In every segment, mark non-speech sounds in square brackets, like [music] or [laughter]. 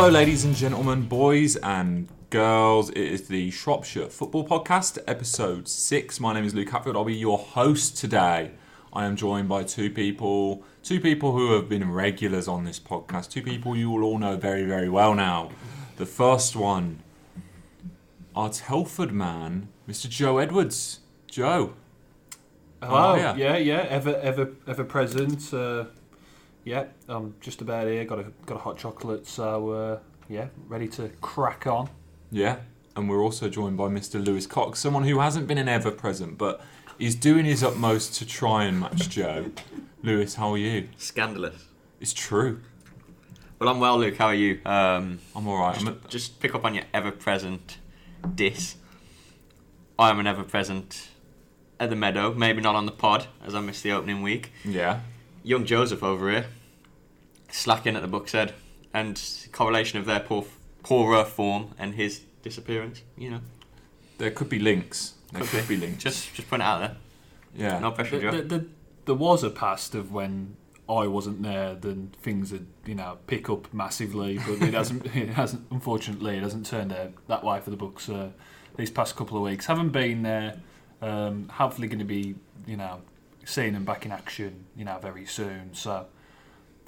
Hello, ladies and gentlemen, boys and girls. It is the Shropshire Football Podcast, episode six. My name is Luke Hatfield. I'll be your host today. I am joined by two people, two people who have been regulars on this podcast, two people you will all know very, very well now. The first one, our Telford man, Mr. Joe Edwards. Joe, Hello. Oh, yeah. yeah, yeah, ever, ever, ever present. Uh, yeah, I'm just about here. Got a got a hot chocolate, so uh, yeah, ready to crack on. Yeah, and we're also joined by Mr. Lewis Cox, someone who hasn't been an ever present, but is doing his utmost to try and match Joe. Lewis, how are you? Scandalous. It's true. Well, I'm well, Luke. How are you? Um, I'm all right. just, I'm a- just pick up on your ever-present diss. I am an ever-present at the Meadow. Maybe not on the pod, as I missed the opening week. yeah, Young Joseph over here, slacking at the Buck's Head, and correlation of their poor, poorer form and his disappearance. You know, there could be links. There Could could be links. just just put it out there. yeah. No pressure, The, Joe. the, the, there was a past of when I wasn't there, then things would you know pick up massively, but it hasn't. [laughs] It hasn't. Unfortunately, it hasn't turned out that way for the Bucks uh, these past couple of weeks. Haven't been there. Um, hopefully, going to be you know seeing them back in action. You know very soon. So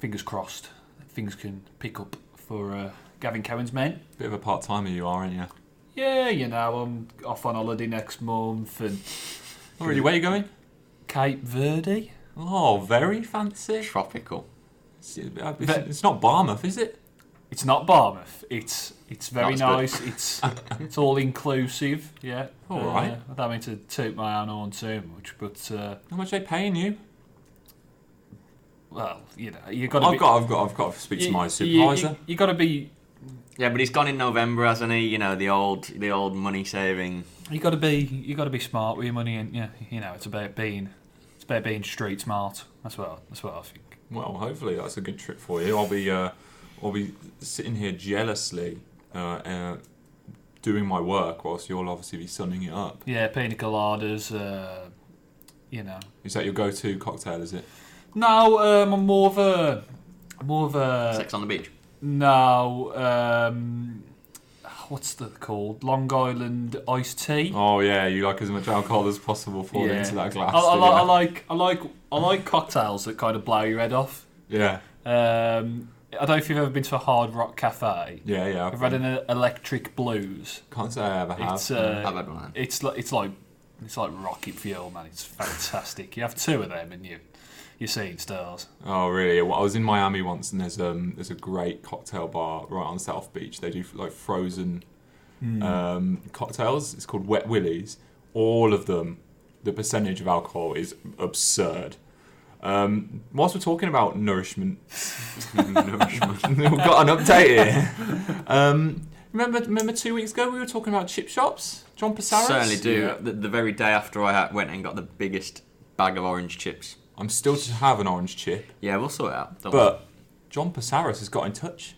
fingers crossed, things can pick up for uh, Gavin Cowan's men. Bit of a part timer you are, aren't you? Yeah, you know, I'm off on holiday next month and Oh, really? Where are you going? Cape Verde. Oh, very fancy. Tropical. It's, uh, it's, it's not Barmouth, is it? It's not Barmouth. It's it's very That's nice. It's [laughs] it's all inclusive. Yeah. All Uh, right. I don't mean to toot my own horn too much, but uh, How much are they paying you? Well, you know, you got to I've be. got, I've got, I've got to speak to you- my you- supervisor. You, you got to be. Yeah, but he's gone in November, hasn't he? You know, the old the old money saving. You got to be. You got to be smart with your money, and yeah, you know, it's about being. It's about being street smart. That's what. That's what I think. Well, hopefully that's a good trip for you. I'll be, uh, I'll be sitting here jealously, uh, uh, doing my work whilst you'll obviously be sunning it up. Yeah, pina coladas. Uh, you know. Is that your go-to cocktail? Is it? No, um, I'm more of a. More of a. Sex on the beach. No, um, what's that called? Long Island iced tea. Oh yeah, you like as much alcohol as possible falling Yeah. into that I, glass. I, do li- you? I like, I like, I like cocktails that kind of blow your head off. yeah, Um, I don't know if you've ever been to a hard rock cafe. yeah, yeah. I've had an uh, electric blues. Can't say I ever have. It's uh, I've had one. it's like it's like it's like rocket fuel, man. It's fantastic. you have two of them, and you you're seeing stars. Oh really? Well, I was in Miami once, and there's um there's a great cocktail bar right on South Beach. They do like frozen Hmm. um, cocktails. It's called Wet Willies. All of them, the percentage of alcohol is absurd. Um, whilst we're talking about nourishment, [laughs] nourishment, [laughs] we've got an update here. Um, remember, remember two weeks ago we were talking about chip shops. John Passaris. Certainly do. Yeah. The, the very day after I went and got the biggest bag of orange chips. I'm still to have an orange chip. Yeah, we'll sort it out. Don't worry. But John Passaris has got in touch.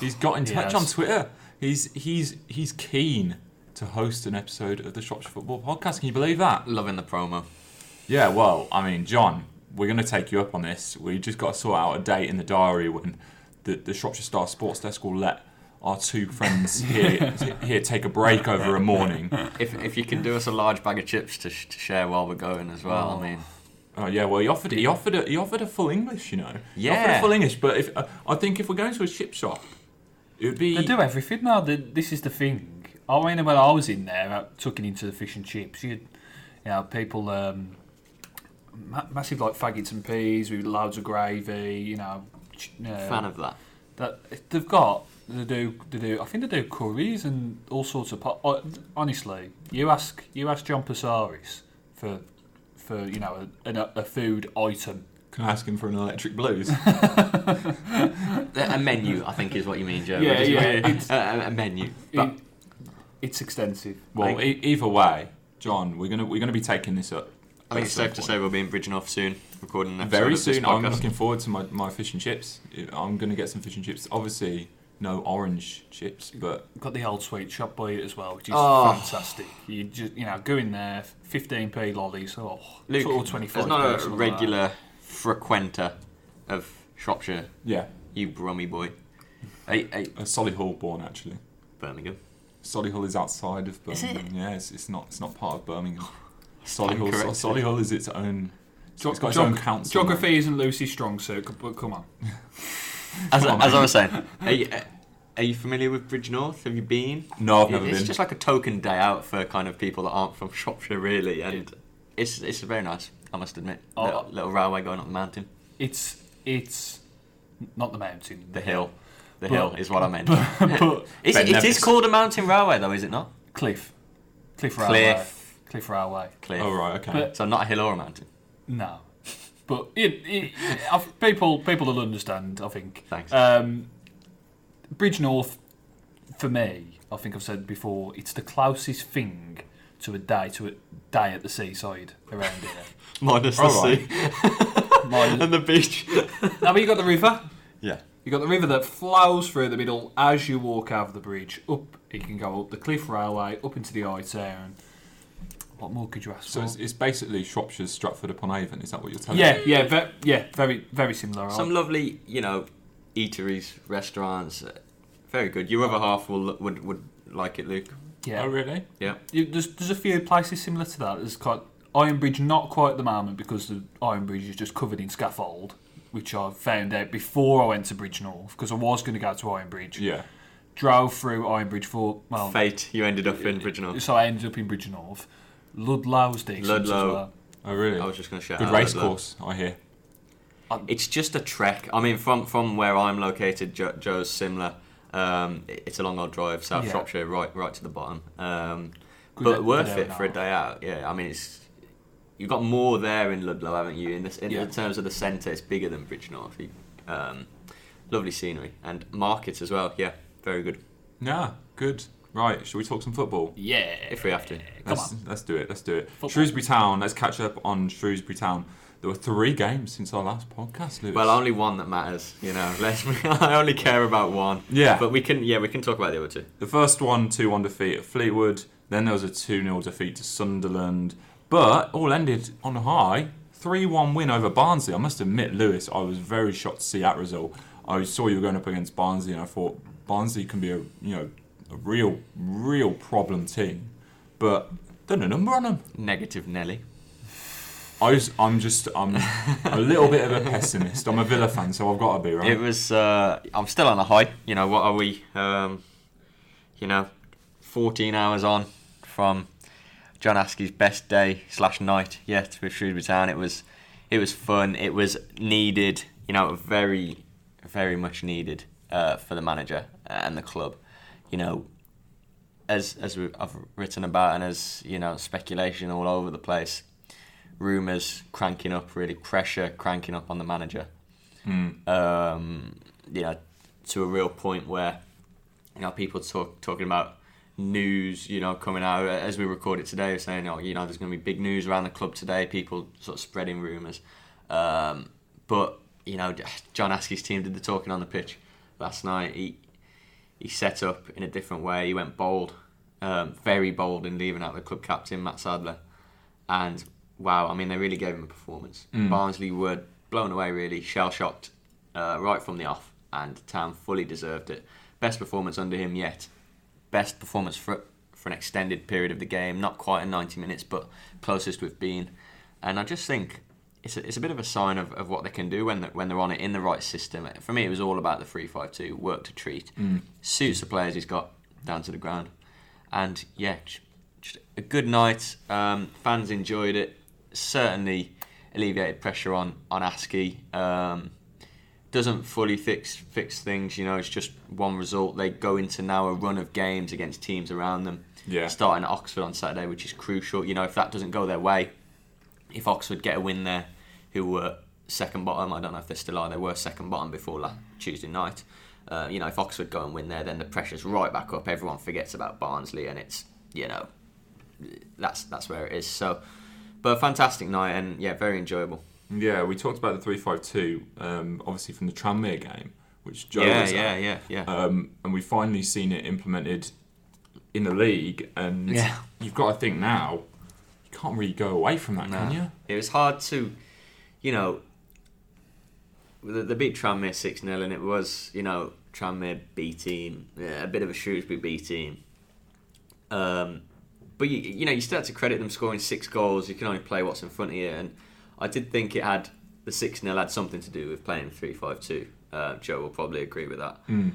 He's got in touch Yes. on Twitter. He's he's he's keen to host an episode of the Shropshire Football Podcast. Can you believe that? loving the promo. Yeah. Well, I mean, John, we're going to take you up on this. We just got to sort out a date in the diary when the the Shropshire Star Sports Desk will let our two friends [laughs] here here take a break over a morning. If if you can do us a large bag of chips to, sh- to share while we're going as well, Oh. I mean, Oh yeah, well he offered he offered a, he offered a full English, you know. He offered a Yeah. full English, but if uh, I think if we're going to a chip shop, it would be They do everything now. The, this is the thing. I mean, when I was in there, uh, tucking into the fish and chips, you, you know, people um, ma- massive like faggots and peas with loads of gravy. You know, ch- uh, fan of that. that they've got. They do. They do. I think they do curries and all sorts of. pot. I- Honestly, you ask you ask John Passaris for for you know a, a, a food item. Can I ask him for an electric blues? [laughs] A menu, I think, is what you mean, Joe. Yeah, Just- yeah, A, a, a menu. But It, it's extensive. well, Like- e- either way, John, we're gonna we're gonna be taking this up I think it's safe to say we'll be in Bridgnorth soon, recording an episode very of this soon. I'm looking forward to my, my fish and chips. I'm gonna get some fish and chips. Obviously, no orange chips, but Got the old sweet shop by it as well, which is Oh. fantastic. You just you know go in there, fifteen p lollies, oh, Luke, or twenty five. As not a regular frequenter of Shropshire, yeah, you brummy boy. [laughs] Uh, Solihull born actually. Birmingham. Solihull is outside of Is it? Birmingham. Yeah, it's, it's not. It's not part of Birmingham. [sighs] Solihull. Solihull is its own. It's got its own council. Geography isn't Lucy's strong suit, but come on. [laughs] As, on, as I was saying, are you, are you familiar with Bridgnorth? Have you been? No, I've never it's been. It's just like a token day out for kind of people that aren't from [laughs] Shropshire, really, and it's it's very nice. I must admit, Oh. little, little railway going up the mountain, It's it's not the mountain, the hill, the But- hill is what I meant. [laughs] but [laughs] Is it, it is called a mountain railway though, is it not? cliff, cliff railway, Cliff, cliff railway. cliff. oh right, okay. But- So not a hill or a mountain. No, but it, it, people people will understand. I think. Thanks. Um, Bridgnorth, for me, I think I've said before, it's the closest thing to a day to a day at the seaside around here. [laughs] Minus the All right. sea Mine- [laughs] and the beach. [laughs] now, but you got the river. Yeah. You got the river that flows through the middle as you walk over the bridge. Up, you can go up the Cliff Railway, up into the High Town. What more could you ask So for? it's, it's basically Shropshire's Stratford upon Avon. Is that what you're telling yeah, me? yeah, ve- yeah, very, very similar. Some lovely, you know, eateries, restaurants. uh, Very good. Your other half will would would like it, Luke. yeah, Oh really? Yeah. You, there's, there's a few places similar to that. There's quite Ironbridge, not quite at the moment because the Ironbridge is just covered in scaffold, which I found out before I went to Bridgnorth because I was going to go to Ironbridge. Yeah. Drove through Ironbridge for well, Fate, you ended up in Bridge North. so I ended up in Bridgnorth. Ludlow's decent Ludlow. as well. Oh really? I was just going to shout Good out race Ludlow. course, I hear. It's just a trek. I mean, from from where I'm located, jo- Joe's similar. Um, it's a long old drive, South Yeah. Shropshire, right right to the bottom. Um, Good but good worth it for a day out. Yeah, I mean, it's you've got more there in Ludlow, haven't you? In this, in Yeah. terms of the centre, it's bigger than Bridgnorth. Um, lovely scenery and markets as well. Yeah, very good. Yeah, good. Right, shall we talk some football? Yeah, If we have to. Come Let's, on. let's do it. Let's do it. Football. Shrewsbury Town. Let's catch up on Shrewsbury Town. There were three games since our last podcast, Lewis. Well, only one that matters. You know, [laughs] let's. I only care about one. yeah. But we can. Yeah, we can talk about the other two. the first one, 2 1 defeat at Fleetwood. Then there was a 2 0 defeat to Sunderland. But all ended on a high 3 1 win over Barnsley. I must admit, Lewis, I was very shocked to see that result. I saw you were going up against Barnsley and I thought Barnsley can be a you know a real, real problem team. But done a number on them. Negative Nelly. I was, I'm just I'm a little bit of a pessimist. I'm a Villa fan, so I've got to be right. It was. Uh, I'm still on a high. You know what are we? Um, you know, 14 hours on from John Askey's best day slash night yet with Shrewsbury Town. It was. It was fun. It was needed. You know, very, very much needed uh, for the manager and the club. You know, as as we, I've written about and as you know, speculation all over the place. Rumours cranking up, really pressure cranking up on the manager Hmm. um, you know, to a real point where, you know, people talk talking about news, you know, coming out as we record it today, saying, oh, you know, there's going to be big news around the club today. People sort of spreading rumours, um, but you know, John Askey's team did the talking on the pitch last night. He he set up in a different way. He went bold, um, very bold in leaving out the club captain Matt Sadler, and wow, I mean, they really gave him a performance. Mm. Barnsley were blown away, really shell shocked uh, right from the off, and Town fully deserved it. Best performance under him yet. Best performance for for an extended period of the game, not quite in 90 minutes, but closest we've been. And I just think it's a, it's a bit of a sign of, of what they can do when they're, when they're on it in the right system. For me, it was all about the three five two work to treat. Mm. Suits the players he's got down to the ground. And yeah, just a good night. Um, fans enjoyed it. Certainly alleviated pressure on on Askey. Um, doesn't fully fix fix things. You know, it's just one result. They go into now a run of games against teams around them. Yeah. Starting at Oxford on Saturday, which is crucial. You know, if that doesn't go their way, if Oxford get a win there, who were second bottom, I don't know if they still are. They were second bottom before last Tuesday night. Uh, you know, if Oxford go and win there, then the pressure's right back up. Everyone forgets about Barnsley, and it's you know, that's that's where it is. So, but a fantastic night, and yeah, very enjoyable. Yeah, we talked about the three five two, um, obviously from the Tranmere game, which Joe yeah, was yeah, at, yeah, yeah. um, and we've finally seen it implemented in the league. And Yeah. you've got to think now, can't really go away from that, can you? It was hard to, you know, the, the beat Tranmere 6 0, and it was, you know, Tranmere B team, yeah, a bit of a Shrewsbury B team. Um, but you, you know, you start to credit them scoring six goals. You can only play what's in front of you, and I did think it had the six 0 had something to do with playing three five two. Uh, Joe will probably agree with that. Mm.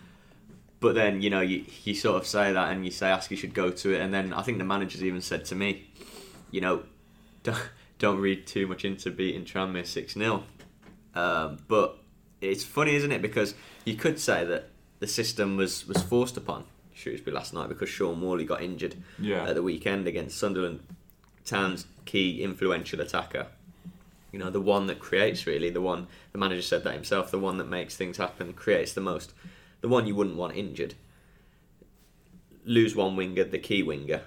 But then you know you, you sort of say that and you say Askey should go to it, and then I think the managers even said to me, you know, [laughs] don't, don't read too much into beating Tranmere six 0 um, But it's funny, isn't it? Because you could say that the system was was forced upon Shrewsbury last night because Shaun Whalley got injured Yeah. at the weekend against Sunderland Town's key influential attacker. You know, the one that creates really, the one the manager said that himself, the one that makes things happen, creates the most, the one you wouldn't want injured. Lose one winger, the key winger,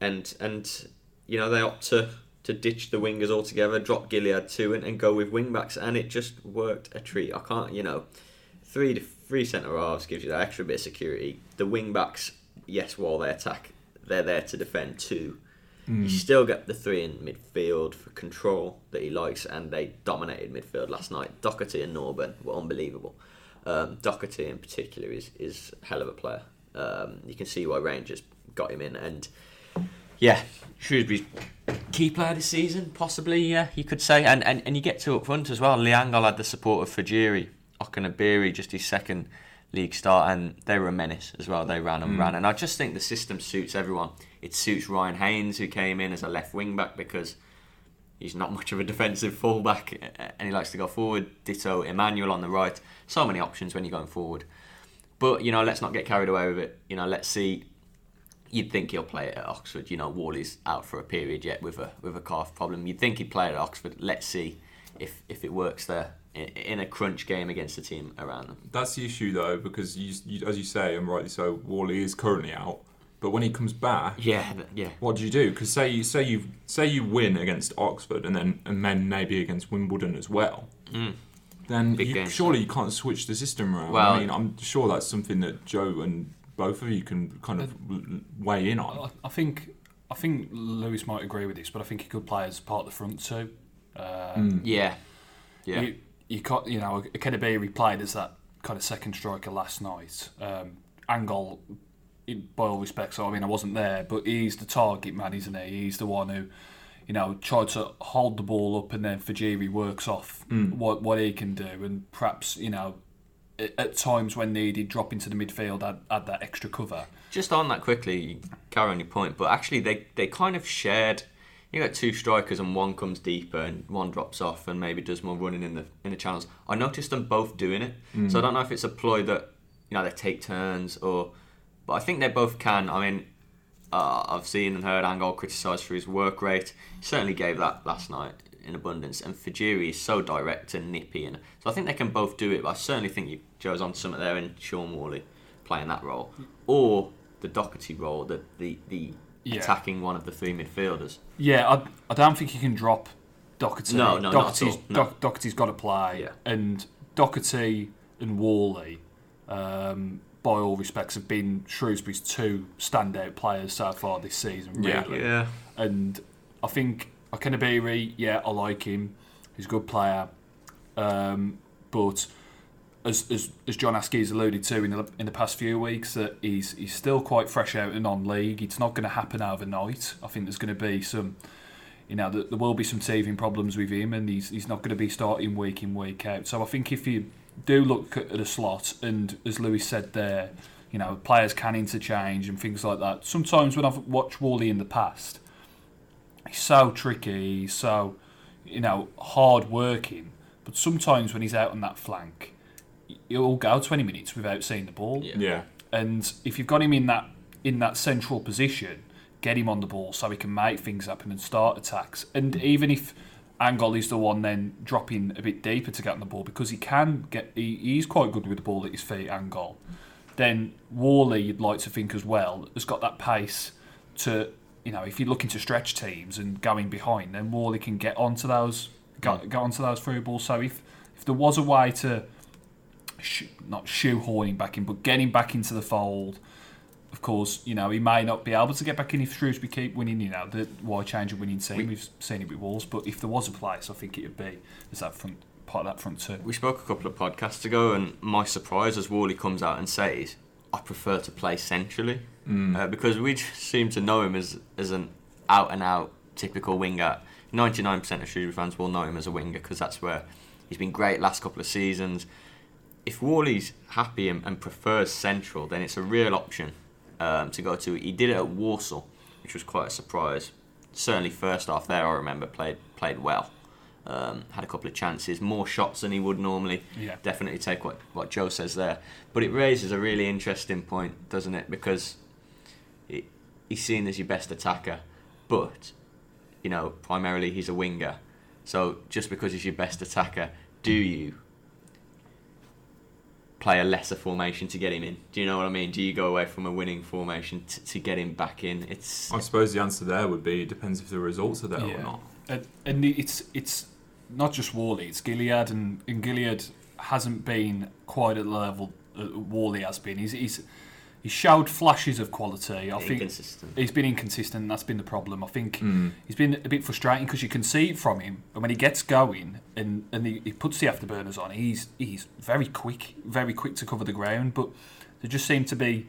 and and you know they opt to to ditch the wingers altogether, drop Gilliead two, and, and go with wing backs, and it just worked a treat. I can't, you know, three to three centre halves gives you that extra bit of security. The wing backs, yes, while they attack, they're there to defend too. You still get the three in midfield for control that he likes, and they dominated midfield last night. Docherty and Norburn were unbelievable. Um, Docherty in particular is is a hell of a player. Um, you can see why Rangers got him in, and yeah, Shrewsbury's key player this season, possibly. Yeah, you could say, and and, and you get two up front as well. Lee Angol had the support of Fejiri, Okenabirhie, just his second league start, and they were a menace as well. They ran and hmm. ran, and I just think the system suits everyone. It suits Ryan Haynes, who came in as a left wing back because he's not much of a defensive fullback, and he likes to go forward. Ditto Emmanuel on the right. So many options when you're going forward. But you know, let's not get carried away with it. You know, let's see. You'd think he'll play it at Oxford. You know, Whalley's out for a period yet with a with a calf problem. You'd think he'd play it at Oxford. Let's see if if it works there in, in a crunch game against the team around them. That's the issue though, because you, you, as you say, and rightly so, Whalley is currently out. But when he comes back, Yeah, yeah. what do you do? Because say you say you say you win against Oxford, and then and then maybe against Wimbledon as well. Mm. Then you, surely you can't switch the system around. Well- I mean, I'm sure that's something that Joe and both of you can kind of w- weigh in on. I, I think I think Lewis might agree with this, but I think he could play as part of the front two. Um, Yeah, yeah. You, you got you know Kedabiri played as that kind of second striker last night. Um, Angol, in- by all respects, I mean I wasn't there, but he's the target man, isn't he? He's the one who, you know, tried to hold the ball up, and then Fejiri works off what what he can do, and perhaps you know. At times when needed, drop into the midfield, add, add that extra cover. Just on that quickly, carry on your point, but actually they, they kind of shared. You got two strikers and one comes deeper and one drops off and maybe does more running in the in the channels. I noticed them both doing it, so I don't know if it's a ploy that you know they take turns or, but I think they both can. I mean, uh, I've seen and heard Angol criticised for his work rate. He certainly gave that last night in abundance. And Fejiri is so direct and nippy, and so I think they can both do it. But I certainly think you, Joe's on something there and Shaun Whalley playing that role, or the Docherty role, the the, the Yeah. attacking one of the three midfielders. Yeah, I, I don't think you can drop Docherty. No, no, Docherty's, no. Doc- Docherty's got to play, Yeah. and Docherty and Whalley, um, by all respects, have been Shrewsbury's two standout players so far this season. Yeah. Really. Yeah, and I think Okenabirhie, yeah, I like him. He's a good player, um, but as, as as John Askey's alluded to in the in the past few weeks, that he's he's still quite fresh out in non-league. It's not going to happen overnight. I think there's going to be some. You know, there, will be some teething problems with him, and he's, he's not going to be starting week in, week out. So I think if you do look at a slot, and as Lewis said there, you know, players can interchange and things like that. Sometimes when I've watched Whalley in the past, so tricky, he's so, you know, hard working. But sometimes when he's out on that flank, he'll go 20 minutes without seeing the ball. Yeah. Yeah. And if you've got him in that in that central position, get him on the ball so he can make things happen and start attacks. And even if Angol is the one then dropping a bit deeper to get on the ball because he can get he, he's quite good with the ball at his feet, Angol. Then Whalley, you'd like to think as well, has got that pace to you know if you're looking to stretch teams and going behind, then Whalley can get onto those go, hmm. get onto those through balls. So if if there was a way to sh- not shoehorning back in, but getting back into the fold. Of course, you know he may not be able to get back in if Shrewsbury keep winning. You know the why change a winning team? We've seen it with Wolves, but if there was a place, I think it would be as that front part of that front two. We spoke a couple of podcasts ago, and my surprise as Whalley comes out and says, "I prefer to play centrally," Mm. uh, because we just seem to know him as as an out and out typical winger. Ninety nine percent of Shrewsbury fans will know him as a winger because that's where he's been great last couple of seasons. If Whalley's happy and, and prefers central, then it's a real option um, to go to. He did it at Walsall, which was quite a surprise. Certainly, first half there, I remember played played well. Um, had a couple of chances, more shots than he would normally. Yeah. Definitely take what, what Joe says there. But it raises a really interesting point, doesn't it? Because it, he's seen as your best attacker, but, you know, primarily he's a winger. So just because he's your best attacker, do you play a lesser formation to get him in? Do you know what I mean? Do you go away from a winning formation to, to get him back in? It's I suppose the answer there would be it depends if the results are there or not. And, and it's it's not just Whalley, it's Gilliead, and, and Gilliead hasn't been quite at the level that Whalley has been. He's, he's he's showed flashes of quality. I think he's been inconsistent. and That's been the problem. I think Mm. he's been a bit frustrating because you can see it from him. And when he gets going and, and he, he puts the afterburners on, he's he's very quick, very quick to cover the ground. But there just seemed to be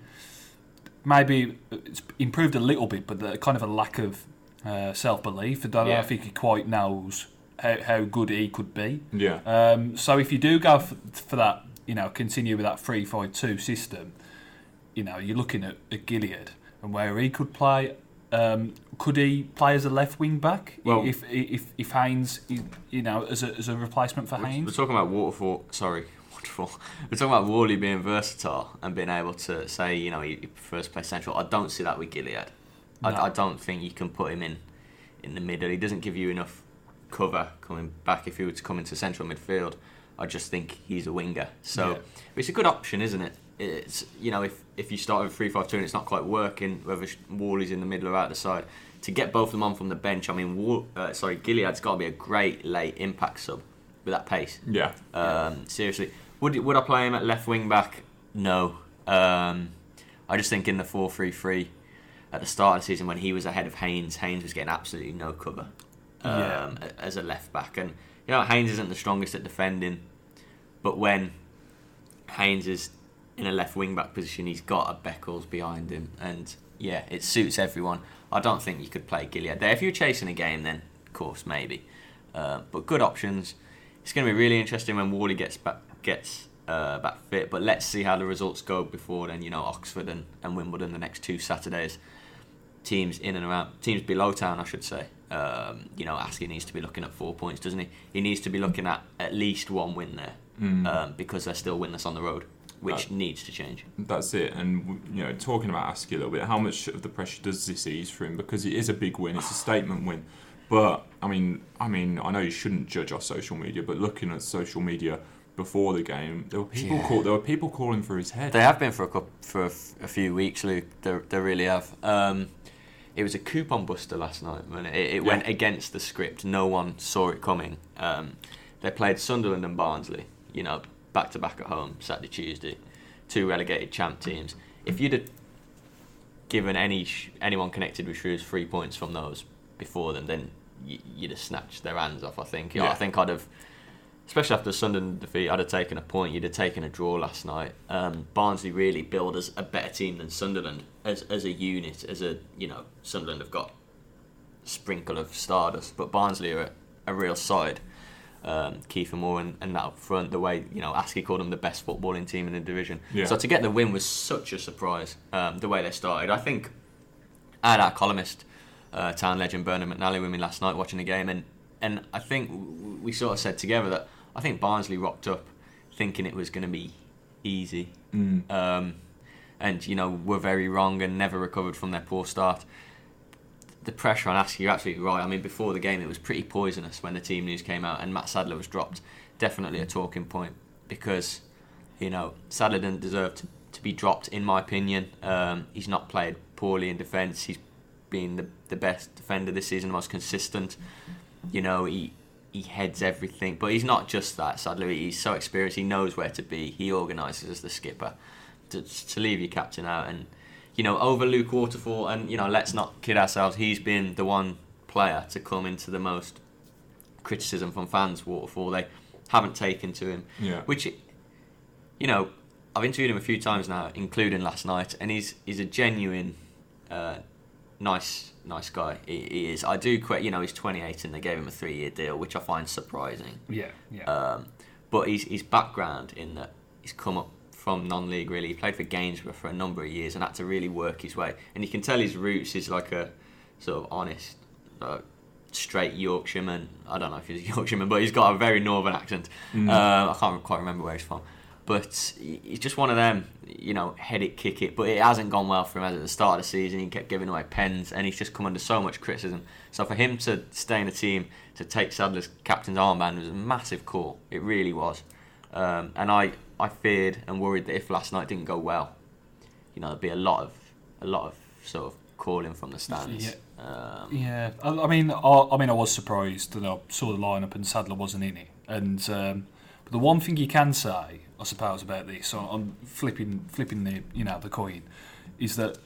maybe it's improved a little bit, but the, kind of a lack of uh, self belief. I don't Yeah. think he quite knows how, how good he could be. Yeah. Um, so if you do go for, for that, you know, continue with that three five two system, you know, you're looking at, at Gilliead and where he could play. Um, could he play as a left wing back Well- if if if Haynes, you know, as a, as a replacement for We're, we're talking about Waterfall. Sorry, [laughs] Waterfall. We're talking about Whalley being versatile and being able to say, you know, he, prefers to play central. I don't see that with Gilliead. I, I don't think you can put him in in the middle. He doesn't give you enough cover coming back if he were to come into central midfield. I just think he's a winger. So Yeah. it's a good option, isn't it? It's you know if if you start with three five two and it's not quite working, whether Whalley's in the middle or out the side, to get both of them on from the bench. I mean, War, uh, sorry, Gilliead's got to be a great late impact sub with that pace. Yeah. Um, seriously, would would I play him at left wing back? No. Um, I just think in the four three three at the start of the season when he was ahead of Haynes, Haynes was getting absolutely no cover Yeah. a- as a left back, and you know Haynes isn't the strongest at defending, but when Haynes is in a left wing back position, he's got a Beckles behind him, and yeah, it suits everyone. I don't think you could play Gilliead there. If you're chasing a game, then of course maybe, uh, but good options. It's going to be really interesting when Whalley gets back gets uh, back fit. But let's see how the results go before then. You know, Oxford and, and Wimbledon the next two Saturdays. Teams in and around teams below town, I should say. Um, you know, Askey needs to be looking at four points, doesn't he? He needs to be looking at at least one win there Mm. um, because they're still winless on the road, which Uh, needs to change. That's it. And you know, talking about Askey a little bit, how much of the pressure does this ease for him? Because it is a big win. It's a statement win. But I mean, I mean, I know you shouldn't judge our social media, but looking at social media before the game, there were people Yeah. call, there were people calling for his head. They have been for a couple, for a, f- a few weeks, Luke. They, they really have. Um, it was a coupon buster last night. Man. It, it Yeah. went against the script. No one saw it coming. Um, they played Sunderland and Barnsley. You know, back to back at home, Saturday, Tuesday. Two relegated champ teams. If you'd have given any sh- anyone connected with Shrews three points from those before them, then y- you'd have snatched their hands off. I think. Yeah. I think I'd have especially after the Sunderland defeat, I'd have taken a point. You'd have taken a draw last night. Um, Barnsley really build as a better team than Sunderland as as a unit. As a you know, Sunderland have got a sprinkle of stardust, but Barnsley are a, a real side. Um, Kiefer Moore and, and that up front, the way you know Askey called them the best footballing team in the division. Yeah. So to get the win was such a surprise. Um, the way they started, I think. I had our columnist, uh, town legend Bernard McNally, with me last night watching the game, and and I think we sort of said together that I think Barnsley rocked up thinking it was going to be easy, Mm. um, and you know were very wrong and never recovered from their poor start. The pressure on Askey, you're absolutely right. I mean, before the game, it was pretty poisonous when the team news came out and Matt Sadler was dropped. Definitely a talking point because, you know, Sadler didn't deserve to, to be dropped, in my opinion. Um, he's not played poorly in defence. He's been the, the best defender this season, the most consistent. You know, he he heads everything, but he's not just that. sadly. he's so experienced. He knows where to be. He organises as the skipper to, to leave your captain out and you know over Luke Waterfall and you know let's not kid ourselves. He's been the one player to come into the most criticism from fans. Waterfall they haven't taken to him. Yeah. Which, you know, I've interviewed him a few times now, including last night, and he's he's a genuine, uh, nice nice guy. He, he is. I do quite. You know, he's 28 and they gave him a three year deal, which I find surprising. Yeah, yeah. Um, but his his background in that he's come up from non-league really. He played for Gainsborough for a number of years and had to really work his way. And you can tell his roots is like a sort of honest, uh, straight Yorkshireman. I don't know if he's a [laughs] Yorkshireman, but he's got a very northern accent. Mm. Uh, I can't quite remember where he's from. But he's just one of them, you know, head it, kick it. But it hasn't gone well for him as at the start of the season. He kept giving away pens, and he's just come under so much criticism. So for him to stay in the team, to take Sadler's captain's armband was a massive call. It really was. Um, and I, I feared and worried that if last night didn't go well, you know, there'd be a lot of, a lot of sort of calling from the stands. Um, Yeah, I, I mean, I, I mean, I was surprised that I saw the lineup and Sadler wasn't in it. And um, but the one thing you can say, I suppose, about this, on, on flipping, flipping the, you know, the coin, is that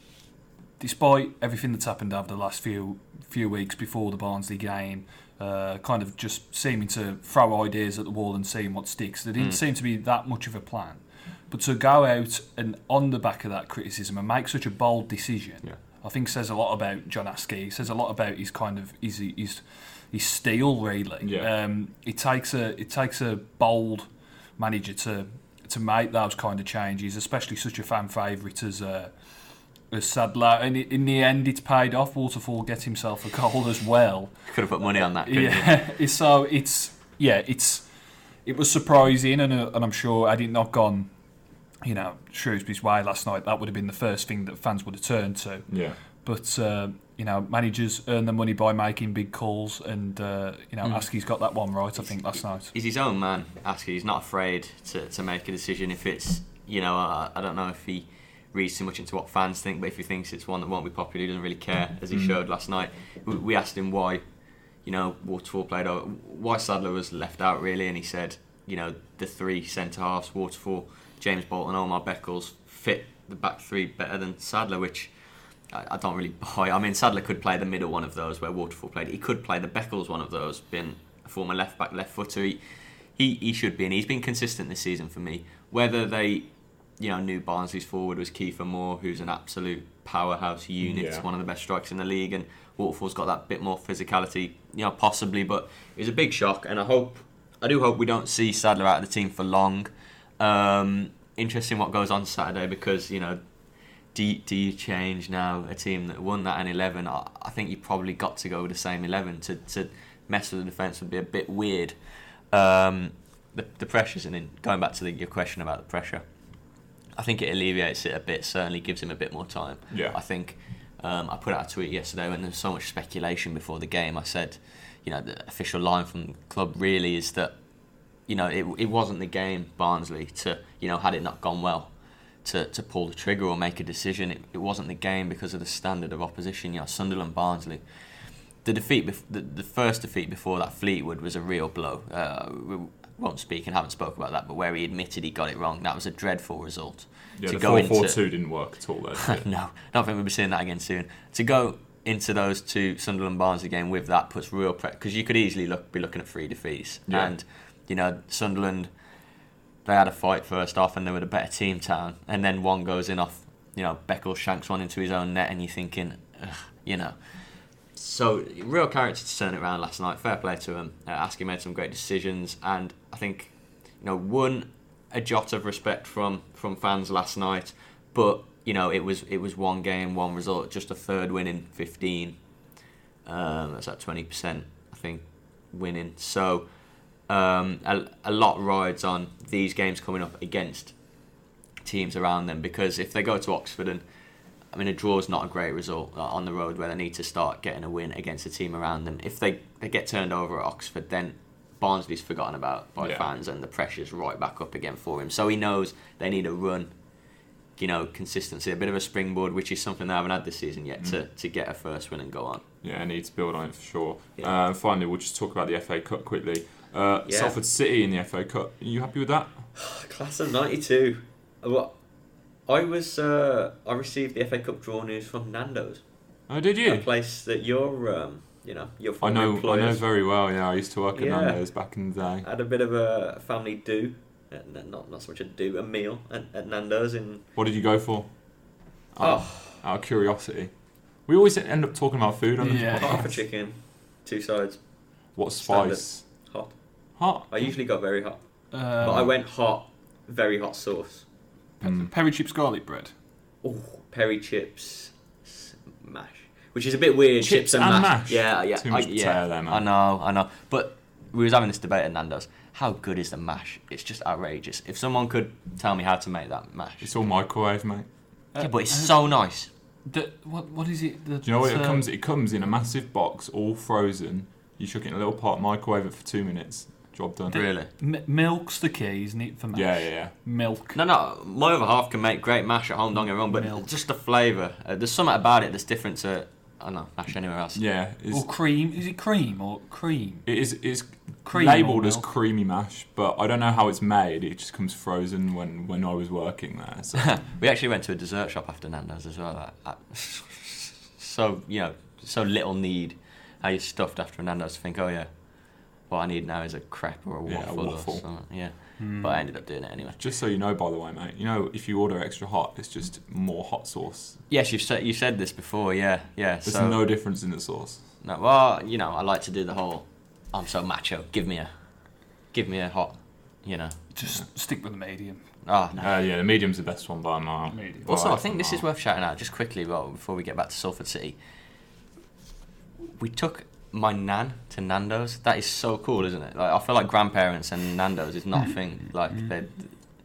despite everything that's happened over the last few few weeks before the Barnsley game, uh, kind of just seeming to throw ideas at the wall and seeing what sticks, there didn't Mm. seem to be that much of a plan. But to go out and on the back of that criticism and make such a bold decision, Yeah. I think says a lot about John Askey. Says a lot about his kind of his his, his steel really. Yeah. Um, it takes a it takes a bold manager to to make those kind of changes, especially such a fan favourite as uh, as Sadler. And in the end, it's paid off. Waterfall gets himself a goal as well. could have put money on that. couldn't you? Yeah. [laughs] so it's yeah, it's it was surprising, and uh, and I'm sure had it not gone, you know, Shrewsbury's way last night, that would have been the first thing that fans would have turned to. Yeah. But uh, you know, managers earn their money by making big calls, and uh, you know, Mm. Askey's got that one right. I think last night. He's his own man. Askey. He's not afraid to, to make a decision if it's you know I, I don't know if he reads too much into what fans think, but if he thinks it's one that won't be popular, he doesn't really care, as he Mm. showed last night. We, we asked him why, you know, Waterfall played out, why Sadler was left out really, and he said, you know, the three centre halves, Waterfall, James Bolton, Omar Beckles, fit the back three better than Sadler, which. I I don't really buy. I mean, Sadler could play the middle one of those where Waterfall played. He could play the Beckles one of those, being a former left back, left footer. He, he, he should be, and he's been consistent this season for me. Whether they, you know, knew Barnsley's forward was Kiefer Moore, who's an absolute powerhouse unit, Yeah. one of the best strikers in the league, and Waterfall's got that bit more physicality, you know, possibly. But it was a big shock, and I hope, I do hope we don't see Sadler out of the team for long. Um, interesting what goes on Saturday because you know do you, do you change now a team that won that in 11? I, I think you probably got to go with the same 11. To, to mess with the defence would be a bit weird. Um, the, the pressure's and then going back to the, your question about the pressure, I think it alleviates it a bit, certainly gives him a bit more time. Yeah. I think um, I put out a tweet yesterday when there was so much speculation before the game. I said, you know, the official line from the club really is that, you know, it, it wasn't the game, Barnsley, to, you know, had it not gone well, to, to pull the trigger or make a decision. It, it wasn't the game because of the standard of opposition. You know, Sunderland, Barnsley. The defeat, bef- the, the first defeat before that Fleetwood was a real blow. Uh, we won't speak and haven't spoke about that, but where he admitted he got it wrong, that was a dreadful result. Yeah, to the go 4 4 into- 2 didn't work at all, though. [laughs] no, I don't think we'll be seeing that again soon. To go into those two Sunderland Barnsley game with that puts real pressure because you could easily look be looking at three defeats. Yeah. And you know Sunderland, they had a fight first off and they were the better team town, and then one goes in off. You know Beckel shanks one into his own net, and you're thinking, you know. So real character to turn it around last night. Fair play to him. Uh, made some great decisions, and I think you know won a jot of respect from from fans last night. But you know it was it was one game, one result, just a third win in fifteen. Um, that's at twenty percent, I think, winning. So um, a, a lot rides on these games coming up against teams around them because if they go to Oxford and I mean, a draw is not a great result uh, on the road where they need to start getting a win against a team around them. If they, they get turned over at Oxford, then Barnsley's forgotten about by Yeah. fans and the pressure's right back up again for him. So he knows they need a run, you know, consistency, a bit of a springboard, which is something they haven't had this season yet to, to get a first win and go on. Yeah, I need to build on it for sure. Yeah. Uh, finally, we'll just talk about the FA Cup quickly. Uh, Yeah. Salford City in the FA Cup. Are you happy with that? [sighs] Class of '92. What? I was. Uh, I received the FA Cup draw news from Nando's, Oh, did you? a place that you're um, you know, your I former know, I know very well. Yeah, I used to work at Yeah. Nando's back in the day. Had a bit of a family do, uh, not not so much a do, a meal at, at Nando's in. What did you go for? Oh, Out of curiosity, we always end up talking about food on the Yeah. half a chicken, two sides, What Standard. spice? hot. Hot. I usually got very hot, Um, but I went hot, very hot sauce. pe- Mm. Peri chips garlic bread. Oh, peri chips, mash, which is a bit weird. Chips and, and mash. mash? Yeah, yeah, Too I, much yeah. there, man. I know, I know. But we was having this debate at Nando's. How good is the mash? It's just outrageous. If someone could tell me how to make that mash, It's all microwave, mate. yeah, but it's Uh, so nice. the- what what is it? The, Do you know what it uh, comes? It comes in a massive box, all frozen. You chuck it in a little pot, microwave it for two minutes. Job done. Really? M- milk's the key, isn't it? For mash. Yeah, yeah, yeah. Milk. No, no. My other half can make great mash at home. Don't get me wrong, but Milk. just the flavour. Uh, there's something about it that's different to I don't know mash anywhere else. Yeah, it's, Or cream. Is it cream or cream? it is it's Cream labelled or as milk? creamy mash, but I don't know how it's made. It just comes frozen when when I was working there. So [laughs] we actually went to a dessert shop after Nando's as well. I- I- [laughs] so you know, so little need. How you stuffed after a Nando's to think, oh yeah, what I need now is a crepe or a waffle, Yeah, a waffle. waffle. Or something. Yeah, Hmm. but I ended up doing it anyway. just so you know, by the way, mate, you know if you order extra hot, it's just more hot sauce. Yes, you've said you said this before. Yeah, yeah. There's so no difference in the sauce. No, well, you know, I like to do the whole. I'm so macho. Give me a, give me a hot. You know. Just stick with the medium. Oh no. Uh, yeah, the medium's the best one by a mile. Medium. also, By I think a this is worth shouting out just quickly. Well, before we get back to Salford City, we took my nan to Nando's. That is so cool, isn't it? Like, I feel like grandparents and Nando's is not a thing. Mm-hmm. Like, mm-hmm. they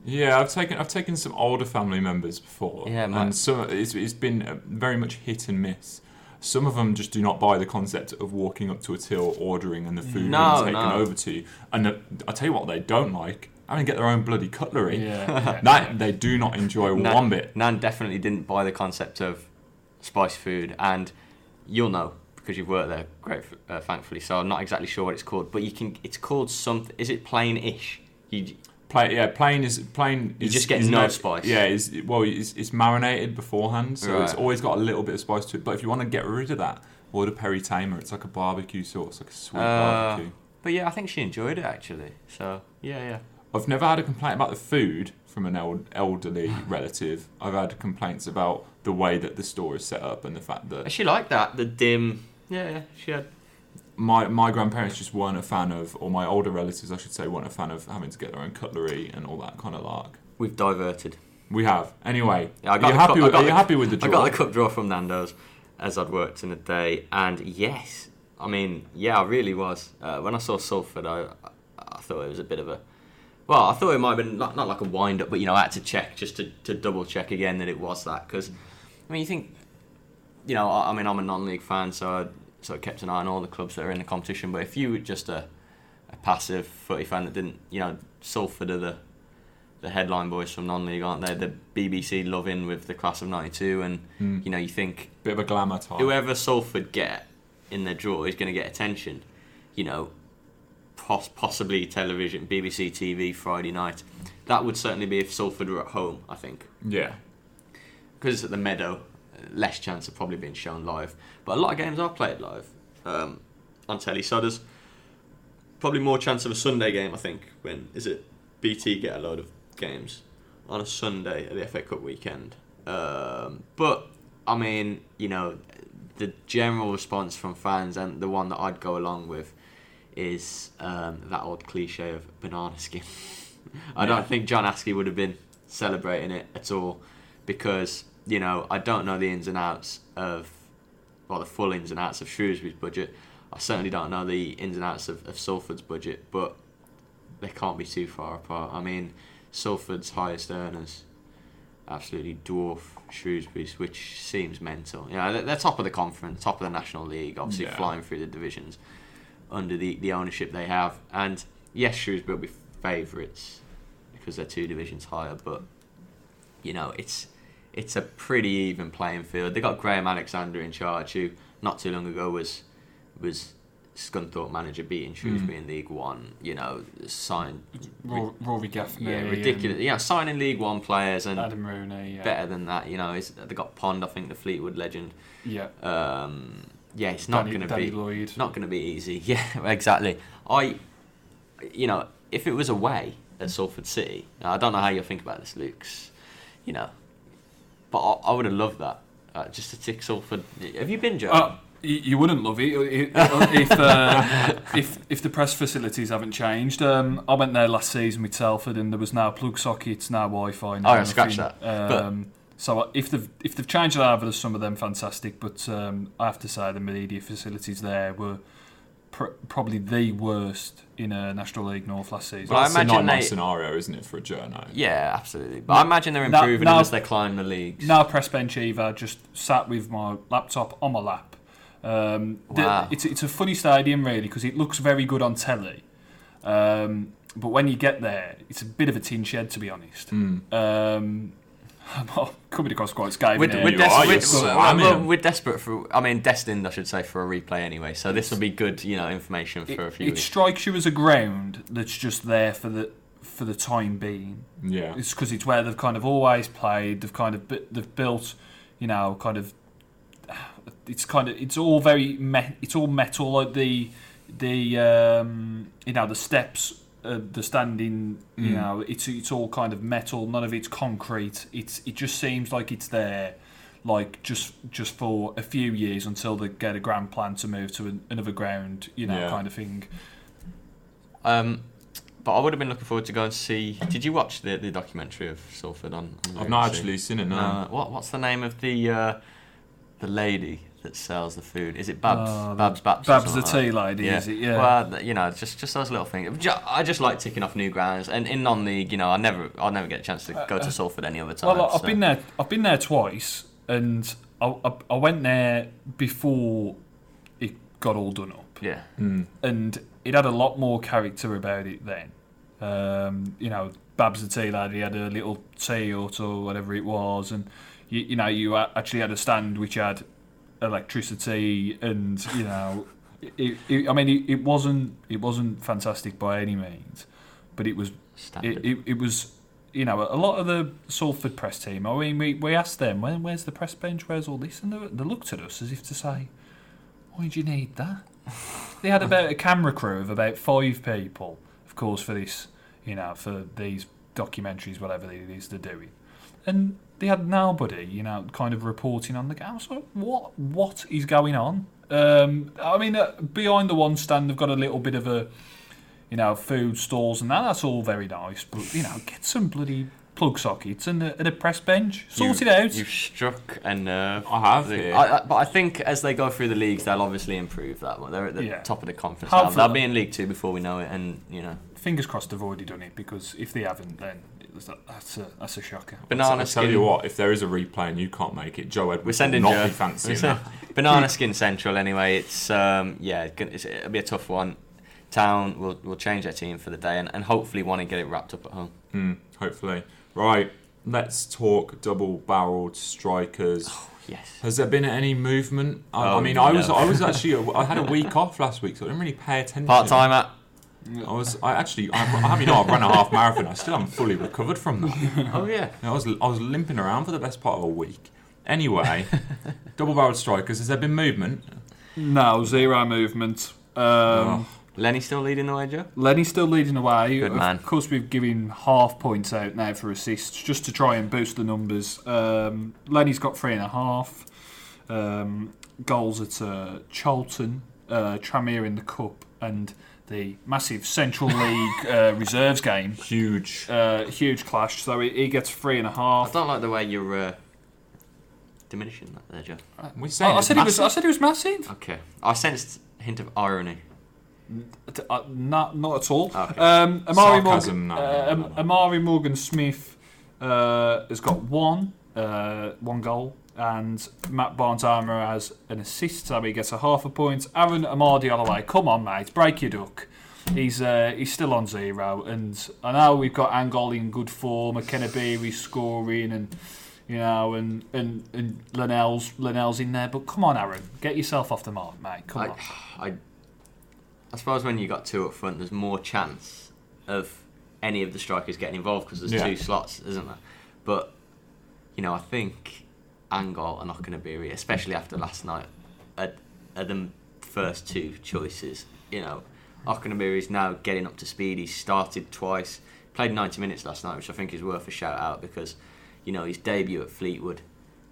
Yeah, I've taken I've taken some older family members before. Yeah, my- and so it's, it's been uh, very much hit and miss. Some of them just do not buy the concept of walking up to a till, ordering, and the food No, being taken no. over to you. And the, I tell you what, they don't like having to get their own bloody cutlery. Yeah. [laughs] yeah. That they do not enjoy Nan, one bit. Nan definitely didn't buy the concept of spicy food, and you'll know because you've worked there, great, uh, thankfully. So I'm not exactly sure what it's called, but you can. It's called something. Is it plain-ish? You, Plain, yeah, plain is plain. You Is, just get no spice. Yeah, is well, it's, it's marinated beforehand, so it's always got a little bit of spice to it. But if you want to get rid of that, order peri tamer. It's like a barbecue sauce, like a sweet Uh, barbecue. but yeah, I think she enjoyed it actually. So yeah, yeah. I've never had a complaint about the food from an eld- elderly [laughs] relative. I've had complaints about the way that the store is set up and the fact that She liked that the dim. Yeah, yeah. She had. my my grandparents just weren't a fan of, or my older relatives, I should say, weren't a fan of having to get their own cutlery and all that kind of lark. We've diverted. We have. Anyway, Yeah, I are got you the happy cup- I with, got are you the- happy with the draw? [laughs] I got the cup draw from Nando's as I'd worked in a day, and yes, I mean, yeah, I really was. Uh, when I saw Salford, I, I thought it was a bit of a. Well, I thought it might have been not, not like a wind up, but you know, I had to check just to, to double check again that it was that. Because, I mean, you think, you know, I, I mean, I'm a non league fan, so I sort of kept an eye on all the clubs that are in the competition. But if you were just a, a passive footy fan that didn't, you know, Salford are the, the headline boys from non league, aren't they? The BBC love in with the class of 92, and, Mm. you know, you think Bit of a glamour time. whoever Salford get in their draw is going to get attention. You know, pos- possibly television, BBC TV Friday night. That would certainly be if Salford were at home. I think Yeah. because it's at the Meadow, less chance of probably being shown live. But a lot of games are played live um, on telly. So there's probably more chance of a Sunday game. I think when is it BT get a load of games on a Sunday at the FA Cup weekend. Um, but I mean, you know, the general response from fans and the one that I'd go along with is um, that old cliche of banana skin. [laughs] I Yeah. don't think John Askey would have been celebrating it at all because you know I don't know the ins and outs of well the full ins and outs of Shrewsbury's budget. I certainly don't know the ins and outs of, of Salford's budget, but they can't be too far apart. I mean, Salford's highest earners absolutely dwarf Shrewsbury's, which seems mental. You know, they're, they're top of the conference, top of the National League, obviously Yeah. flying through the divisions under the, the ownership they have. And yes, Shrewsbury will be favourites because they're two divisions higher, but you know, it's it's a pretty even playing field. They got Graham Alexander in charge, who not too long ago was was Scunthorpe manager, beating Shrewsbury in League One. You know, signed Ro- Rory Gaffney. yeah ridiculous. Yeah, signing League One players and Adam Rooney. Yeah. better than that. You know, is they got Pond, I think the Fleetwood legend. Yeah. Um, yeah, it's not going to be Lloyd. not going to be easy. [laughs] Yeah, exactly. I, you know, if it was away at Salford City, I don't know how you'll think about this, Luke's, you know, but I, I would have loved that. Uh, just to tick Salford. Have you been, Joe? Uh, you, you wouldn't love it i- if uh, [laughs] if if the press facilities haven't changed. Um, I went there last season with Telford, and there was now plug sockets, now Wi-Fi. Now Oh, nothing. that. Um, so uh, if they've if they've changed that over, some of them fantastic. But um, I have to say the media facilities there were pr- probably the worst in a National League North last season. Well, I That's a imagine nightmare they- scenario, isn't it, for a journo? yeah, absolutely. But I imagine they're improving now- as they climb the leagues. Now, press bench either. Just sat with my laptop on my lap. Um, the- Wow. it's it's a funny stadium really because it looks very good on telly, um, but when you get there, it's a bit of a tin shed to be honest. Mm. Um, I'm coming across quite scathing We're, we're, you des- are, we're- you're slamming well, we're desperate for. I mean, destined, I should say, for a replay anyway. So this will be good, you know, information for a it, few it weeks. strikes you as a ground that's just there for the for the time being. Yeah. It's because it's where they've kind of always played. They've kind of they've built, you know, kind of. [sighs] It's kind of it's all very me- it's all metal like the the um, you know the steps uh, the standing you Mm. know it's it's all kind of metal none of it's concrete it's it just seems like it's there like just just for a few years until they get a grand plan to move to an, another ground you know Yeah. kind of thing Um, but I would have been looking forward to go and see. Did you watch the, the documentary of Salford on? on I've not actually seen it, no. No. What What's the name of the uh, the lady that sells the food? Is it Babs? Uh, Babs Babs. Babs the something like tea lady Yeah. is it yeah Well, you know, just just those little things. I just like ticking off new grounds, and in non-league, you know, I never, I'll never get a chance to go to Salford any other time. Well, I've so- been there. I've been there twice, and I, I, I went there before it got all done up, Yeah, Mm. and it had a lot more character about it then. Um, you know, Babs the tea lady had a little tea hut or whatever it was, and you, you know, you actually had a stand which had electricity, and you know, [laughs] it, it, I mean, it, it wasn't it wasn't fantastic by any means, but it was standard. it, it, was you know a lot of the Salford press team. I mean, we, we asked them, Where, "Where's the press bench? Where's all this?" And they, they looked at us as if to say, "Why do you need that?" [laughs] they had about a camera crew of about five people, of course, for this, you know, for these documentaries, whatever it is they're doing, and they had nobody, you know, kind of reporting on the game. I was like, "What? What is going on?" Um, I mean, uh, behind the one stand, they've got a little bit of a you know, food stalls and that. That's all very nice, but you know, get some bloody plug sockets and a, and a press bench. Sort You- it out. You've struck a nerve. I have I, I, but I think as they go through the leagues, they'll obviously improve that one. They're at the Yeah. top of the conference now. They'll be in League Two before we know it, and you know, Fingers crossed they've already done it because if they haven't, then it was that, that's a that's a shocker. banana I tell you what, if there is a replay and you can't make it, Joe Edwards We're sending will Joe. not be fancying that. [laughs] banana skin central. Anyway, it's um, yeah, it's it'll be a tough one. Town will will change their team for the day, and, and hopefully want to get it wrapped up at home. Mm, hopefully. Right, let's talk double-barreled strikers. Yes. Has there been any movement? I, I Oh, mean, I was. I was actually [laughs] I had a week off last week, so I didn't really pay attention. Part time at. I was I actually I, I have you know I ran a half marathon. I still haven't fully recovered from that. Oh yeah. I was I was limping around for the best part of a week. Anyway, double-barreled strikers. Has there been movement? No, zero movement. Um, Lenny still leading the way, Joe. Lenny's still leading the way. Good of man. course, we've given half points out now for assists just to try and boost the numbers. Um, Lenny's got three and a half. Um, goals at uh, Charlton, uh, Tranmere in the Cup, and the massive Central League uh, [laughs] reserves game. Huge. Uh, huge clash. So he, he gets three and a half. and a I half. don't like the way you're uh, diminishing that there, Joe. We I, saying I it's said it was. I massive? said it was massive. Okay. I sensed a hint of irony. T- Uh, not, not at all. Okay. Um, Amari, Sarcasm, Morgan, no, uh, no, no, no. Amari Morgan Smith uh, has got one, uh, one goal, and Matt Barnes Armour has an assist, so he gets a half a point. Aaron Amadi Holloway, come on, mate, break your duck. He's uh, he's still on zero, and I know we've got Angol in good form, McKenna Beery scoring, and you know, and and and Linnell's Linnell's in there. But come on, Aaron, get yourself off the mark, mate. Come I, on. I, I suppose when you got two up front, there's more chance of any of the strikers getting involved because there's Yeah. two slots, isn't there? But you know, I think Angol are not going to be, especially after last night, are the first two choices. You know, Okenabirhie is now getting up to speed. He started twice, played 90 minutes last night, which I think is worth a shout out because, you know, his debut at Fleetwood,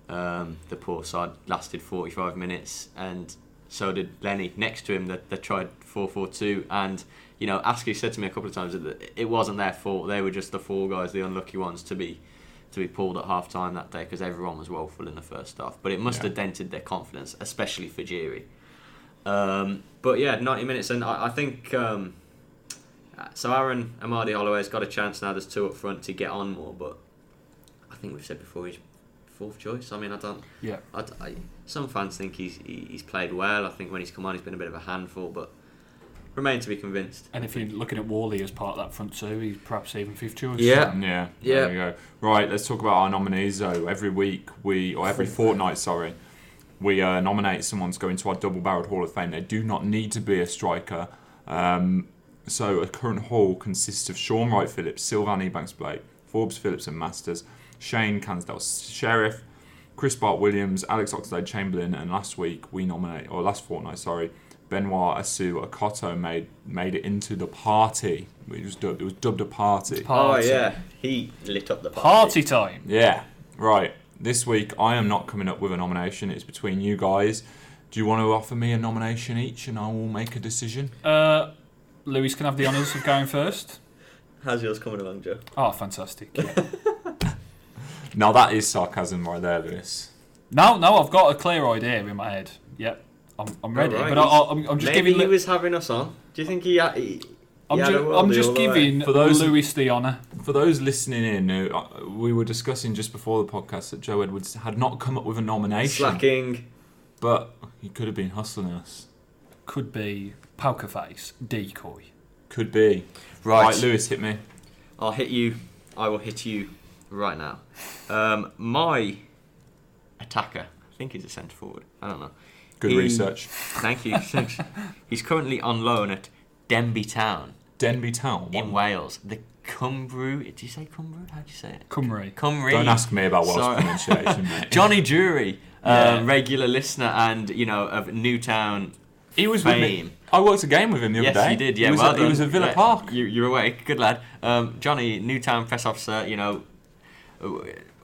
um, the poor side lasted 45 minutes, and so did Lenny next to him. That they tried 4-4-2, and you know, Askew said to me a couple of times that it wasn't their fault. They were just the four guys, the unlucky ones, to be to be pulled at half time that day because everyone was woeful in the first half. But it must Yeah. have dented their confidence, especially Fejiri. Um, but yeah, 90 minutes, and I, I think um, so. Aaron Amadi Holloway's got a chance now. There's two up front to get on more, but I think we've said before he's fourth choice. I mean, I don't. Yeah. I, I- some fans think he's he, he's played well. I think when he's come on, he's been a bit of a handful, but remain to be convinced. And if you're looking at Whalley as part of that front two, he's perhaps even fifth choice. Yeah. Yeah, Yeah. There we go. Right, let's talk about our nominees though. Every week we, or every fortnight, sorry, we uh, nominate someone to go into our double-barreled Hall of Fame. They do not need to be a striker. Um, so a current hall consists of Shaun Wright Phillips, Sylvan Ebanks Blake, Forbes Phillips and Masters, Shane Cansdell Sherriff, Chris Bart Williams, Alex Oxlade Chamberlain, and last week we nominate, or last fortnight, sorry, Benoit Assou Ekotto made made it into the party. It was dubbed, it was dubbed a party. Party. Oh, yeah, he lit up the Party party time. Yeah, right. This week I am not coming up with a nomination. It's between you guys. Do you want to offer me a nomination each, and I will make a decision? Uh, Lewis can have the honours of going first. How's yours coming along, Joe? Oh, fantastic. Yeah. [laughs] Now that is sarcasm right there, Lewis. no, no, I've got a clear idea in my head. Yep, I'm, I'm ready. Alright, but I, I, I'm, I'm just Maybe giving. he was having us on. Do you think he? had- he I'm, he ju- a I'm just all the way? giving For those- Lewis the honour. For those listening in, uh, we were discussing just before the podcast that Joe Edwards had not come up with a nomination, slacking. but he could have been hustling us. Could be poker face, decoy. Could be. Right. Lewis, hit me. I'll hit you. I will hit you right now. Um, my attacker. I think he's a centre forward. I don't know. Good He- research. Thank you. Thanks. He's currently on loan at Denbigh Town Denbigh Town. in What? Wales. The Cumru. Did you say Cumru? How'd you say it? Cymru. Cymru. Don't ask me about Welsh Sorry. pronunciation, mate. [laughs] Johnny Drury, uh, regular listener and you know of Newtown he was with me. I worked a game with him the yes, other day. you did. Yeah, he was, well at, he was at Villa Yeah, Park. You, you're awake. Good lad. Um, Johnny, Newtown press officer. You know,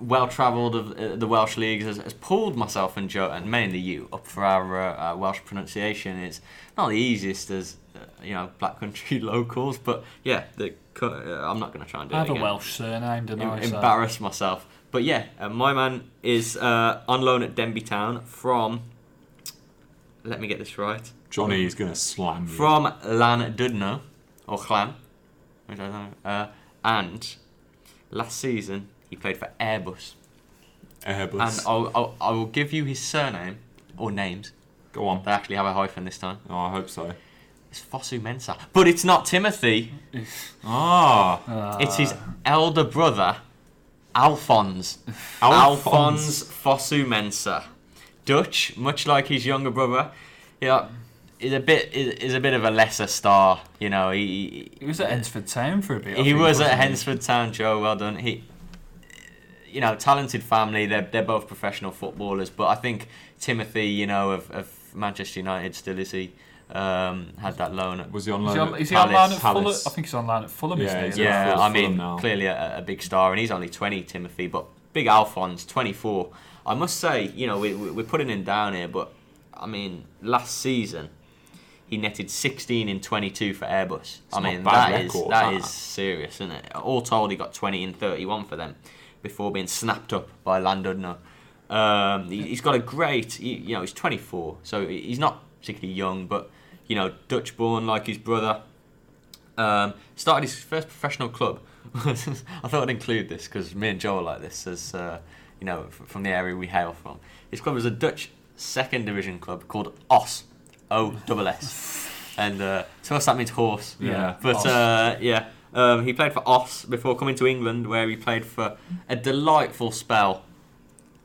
well travelled of uh, the Welsh leagues, has, has pulled myself and Joe, and mainly you, up for our, uh, Welsh pronunciation. It's not the easiest as uh, you know black country [laughs] locals, but yeah, the, uh, I'm not going to try and do I it have a. Welsh surname, don't I? Em- so- embarrass myself. But yeah, uh, my man is uh, on loan at Denbigh Town from. Let me get this right. Johnny is going to slam you. From Llandudno, or Clan, which I don't know. Uh, and last season he played for Airbus. Airbus. And I'll, I'll, I will give you his surname or names. Go on. They actually have a hyphen this time. Oh, I hope so. It's Fosu Mensah, but it's not Timothy. [laughs] Ah, Uh, It's his elder brother, Alphonse. Alphonse. Fosu Mensah. Dutch, much like his younger brother. Yeah, is a bit is, is a bit of a lesser star. You know, he he was at Hednesford Town for a bit. He, was at? Hednesford Town. Joe, well done. He, you know, talented family. They're they're both professional footballers. But I think Timothy, you know, of, of Manchester United, still is he. Um, had that loan at was he on Is loan? he on, is he on Palace? line at Fulham? Palace. I think he's on line at Fulham. Yeah, isn't he? he's as well? at Yeah, I mean, now. clearly a, a big star, and he's only 20, Timothy, but big Alphonse, 24. I must say, you know, we, we- we're putting him down here, but I mean, last season he netted 16 in 22 for Airbus. I mean, a bad that is record, that that. is serious, isn't it? All told, he got 20 in 31 for them before being snapped up by Llandudno. Um, he, he's got a great, he, you know, he's 24, so he's not particularly young, but you know, Dutch born like his brother. Um, started his first professional club. [laughs] I thought I'd include this because me and Joe are like this, as uh, you know, f- from the area we hail from. His club was a Dutch second division club called OS, O double S, and uh, to us that means horse. Yeah, But uh, yeah, um, he played for Oss before coming to England, where he played for a delightful spell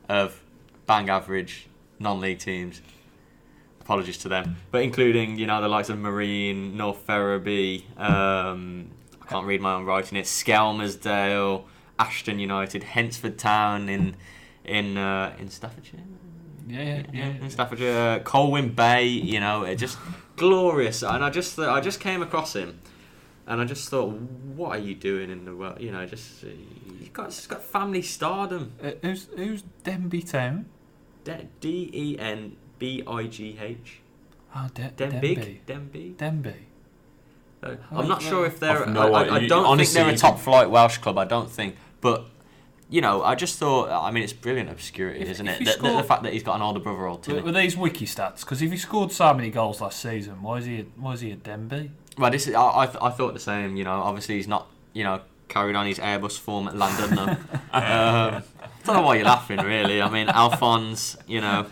of bang average non-league teams. Apologies to them, but including you know the likes of Marine, North Ferriby. Um, I can't read my own writing. It's Skelmersdale, Ashton United, Hednesford Town in in uh, in Staffordshire. Yeah, yeah, yeah. in Staffordshire, Colwyn Bay. You know, it just glorious. And I just I just came across him, and I just thought, what are you doing in the world? You know, just you got he's got family stardom. Uh, who's who's Denby Town? D E N B I G H. Oh, De- Denbig. Denby. Denby. Denby. Uh, I'm not sure if they're. No I, I. I don't honestly, think they're a top flight Welsh club. I don't think, but. You know, I just thought. I mean, it's brilliant obscurity, If- isn't if it? The, the, the fact that he's got an older brother, old Were, Timmy. were these wiki stats? Because if he scored so many goals last season, why is he? A, why is he a Denby? Well, this is, I, I, th- I thought the same. You know, obviously he's not. You know, carried on his Airbus form at Llandudno. [laughs] um, don't know why you're laughing, really. I mean, Alphonse. You know,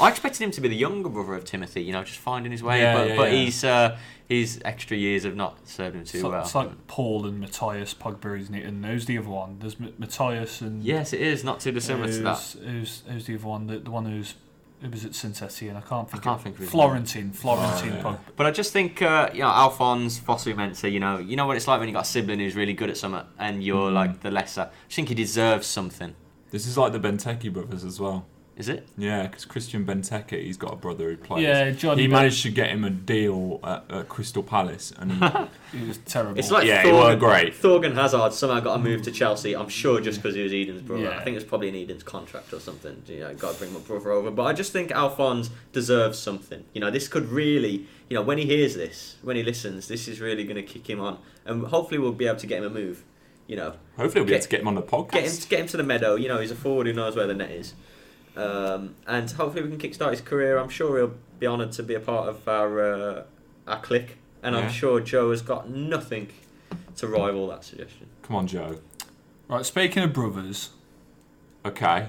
I expected him to be the younger brother of Timothy. You know, just finding his way. Yeah, but yeah, but yeah. he's uh, his extra years have not served him too It's like, well. it's like Paul and Mathias Pogba, isn't it? And who's the other one? There's M- Mathias and yes, it is not too dissimilar to that. who's, who's who's the other one? The, the one who's who was at Cincinnati, and I can't think. I can't of, think of his Florentin. Florentin Oh, yeah. Pogba. But I just think, uh, you know, Alphonse, Fosu Mensah, you know, you know what it's like when you got a sibling who's really good at something and you're Mm. like the lesser. I just think he deserves something. This is like the Benteke brothers as well. Is it? Yeah, because Christian Benteke, he's got a brother who plays. Yeah, Johnny. he Man- managed to get him a deal at, at Crystal Palace, and he, [laughs] He was terrible. It's like yeah, he Thorgan, was great. Thorgan Hazard somehow got a move to Chelsea. I'm sure just because he was Eden's brother. Yeah. I think it's probably in Eden's contract or something. You know, got to bring my brother over. But I just think Alphonse deserves something. You know, this could really, you know, when he hears this, when he listens, this is really going to kick him on, and hopefully we'll be able to get him a move. You know, Hopefully, we'll be able Get- to get him on the podcast. get him get him to the meadow. You know, he's a forward who knows where the net is, um, and hopefully we can kickstart his career. I'm sure he'll be honoured to be a part of our uh, our clique, and Yeah. I'm sure Joe has got nothing to rival that suggestion. Come on, Joe. right. Speaking of brothers, Okay.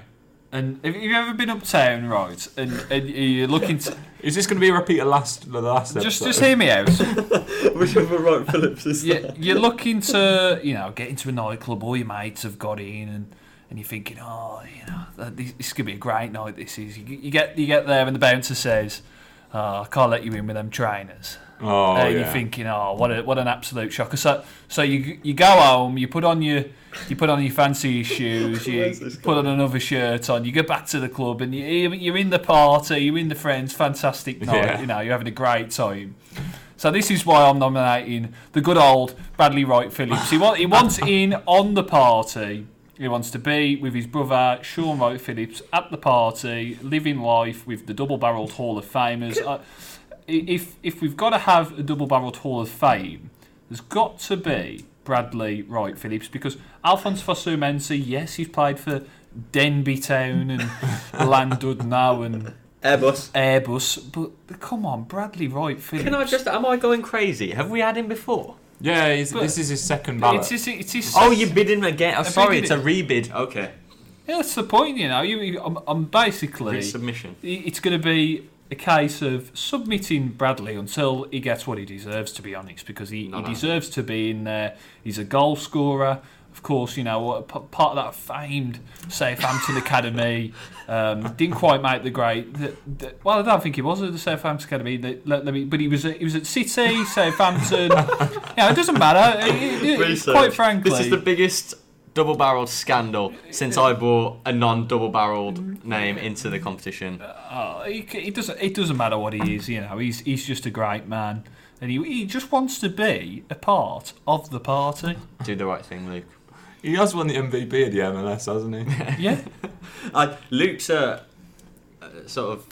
and have you ever been uptown, right? And, and you're looking to [laughs] Is this going to be a repeat of last the last just episode? just hear me out. [laughs] Whichever Wright Phillips is. you, you're looking to, you know, get into a nightclub. All your mates have got in, and, and you're thinking, oh, you know, this, this is gonna be a great night. This is. You, you get you get there, and the bouncer says, oh, I can't let you in with them trainers. Oh, and yeah. you're thinking, oh, what a, what an absolute shocker. So so you you go home, you put on your you put on your fancy shoes, [laughs] you put on another shirt on, you go back to the club, and you, you're in the party, you're in the friends, fantastic night. Yeah. You know, you're having a great time. So this is why I'm nominating the good old Bradley Wright Phillips. He, want, he wants in on the party. He wants to be with his brother Shaun Wright Phillips at the party, living life with the double-barrelled Hall of Famers. Uh, if if we've got to have a double-barrelled Hall of Fame, there's got to be Bradley Wright Phillips because Alphonse Fosu Mensah, yes, he's played for Denbigh Town and [laughs] Llandudno and Airbus. Airbus, but come on, Bradley Wright Phillips. Can I just? Am I going crazy? Have we had him before? Yeah, he's, But- this is his second ballot. It's oh, his, it's his, Oh, you bid him again. Oh, sorry, it's a rebid. Okay. Yeah, that's the point, you know. You, you- I'm, I'm basically. Resubmission. It's going to be a case of submitting Bradley until he gets what he deserves, to be honest, because he, No, he no. deserves to be in there. He's a goal scorer. Of course, you know, part of that famed Southampton Academy. Um, didn't quite make the great. The, the, well, I don't think he was at the Southampton Academy. The, let, let me, but he was at, he was at City, Southampton. yeah, it doesn't matter. It- it- it- quite frankly, This is the biggest double-barreled scandal since I brought a non-double-barreled name into the competition. Oh, he, c- it doesn't. It doesn't matter what he is. You know, he's he's just a great man, and he he just wants to be a part of the party. Do the right thing, Luke. He has won the MVP of the MLS, hasn't he? [laughs] Yeah, [laughs] Uh, Luke's a, a sort of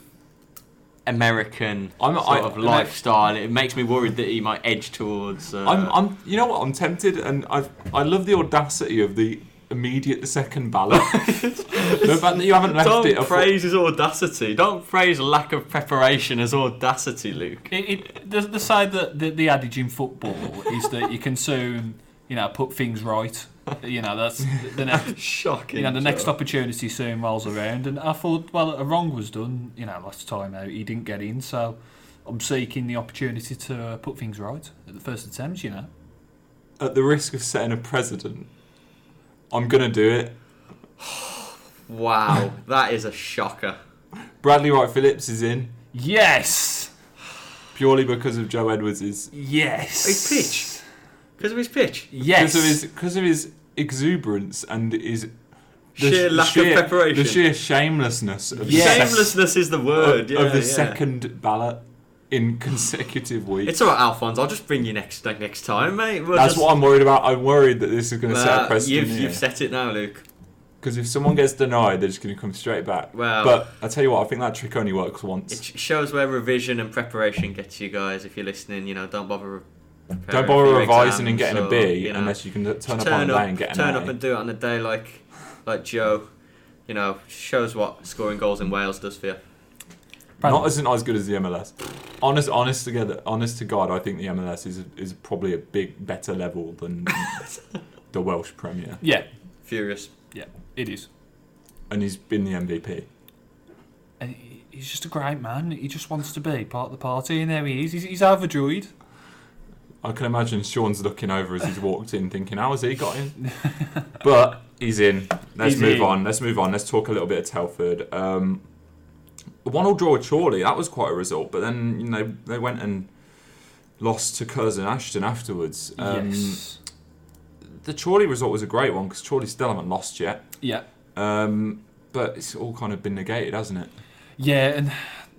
American I'm- sort I- of lifestyle. It makes me worried that he might edge towards. Uh, I'm, I'm, you know what? I'm tempted, and I, I love the audacity of the immediate second ballot. [laughs] the fact that you haven't left don't it. a fu- praise his audacity. Don't praise lack of preparation as audacity, Luke. it, it the, the side that the, the adage in football is that you can soon you know put things right. You know that's the, the [laughs] next. Shocking. You know, the next Joe. opportunity soon rolls around, and I thought, well, a wrong was done. You know, last time out, he didn't get in, so I'm seeking the opportunity to uh, put things right at the first attempt. You know, At the risk of setting a precedent, I'm gonna do it. [sighs] Wow, that is a shocker. Bradley Wright Phillips is in yes, purely because of Joe Edwards' yes, His pitch. Because of his pitch. yes. because of his because of his exuberance and his the sheer lack sheer- of preparation. The sheer shamelessness of, Yes. sec- Shamelessness is the word. yeah, of the yeah. second ballot in [laughs] consecutive weeks. It's alright, Alphonse. I'll just bring you next like, next time, mate. We'll That's just, what I'm worried about. I'm worried that this is going to set a precedent you've, you've set it now, Luke. Because if someone gets denied, they're just going to come straight back. Well, But I tell you what, I think that trick only works once. It shows where revision and preparation gets you guys. If you're listening, you know, don't bother. Re- Don't bother revising and getting a or, B you know, unless you can turn up on a day and get an A. turn A. up and do it on a day like like Joe. You know, shows what scoring goals in Wales does for you. Not as not as good as the MLS. Honest, honest together, honest to God, I think the MLS is is probably a big better level than [laughs] the Welsh Premier, Yeah, Furious. yeah, it is. and he's been the MVP. And uh, he's just a great man. He just wants to be part of the party, and there he is. He's, he's overjoyed. I can imagine Shaun's looking over as he's walked in, thinking, "How has he got in?" but he's in. Let's He's move in. on. Let's move on. Let's talk a little bit of Telford. Um, one-all draw with Chorley. That was quite a result, but then you know they went and lost to Curzon Ashton afterwards. Um, yes. The Chorley result was a great one because Chorley still haven't lost yet. Yeah. Um, but it's all kind of been negated, hasn't it? Yeah, and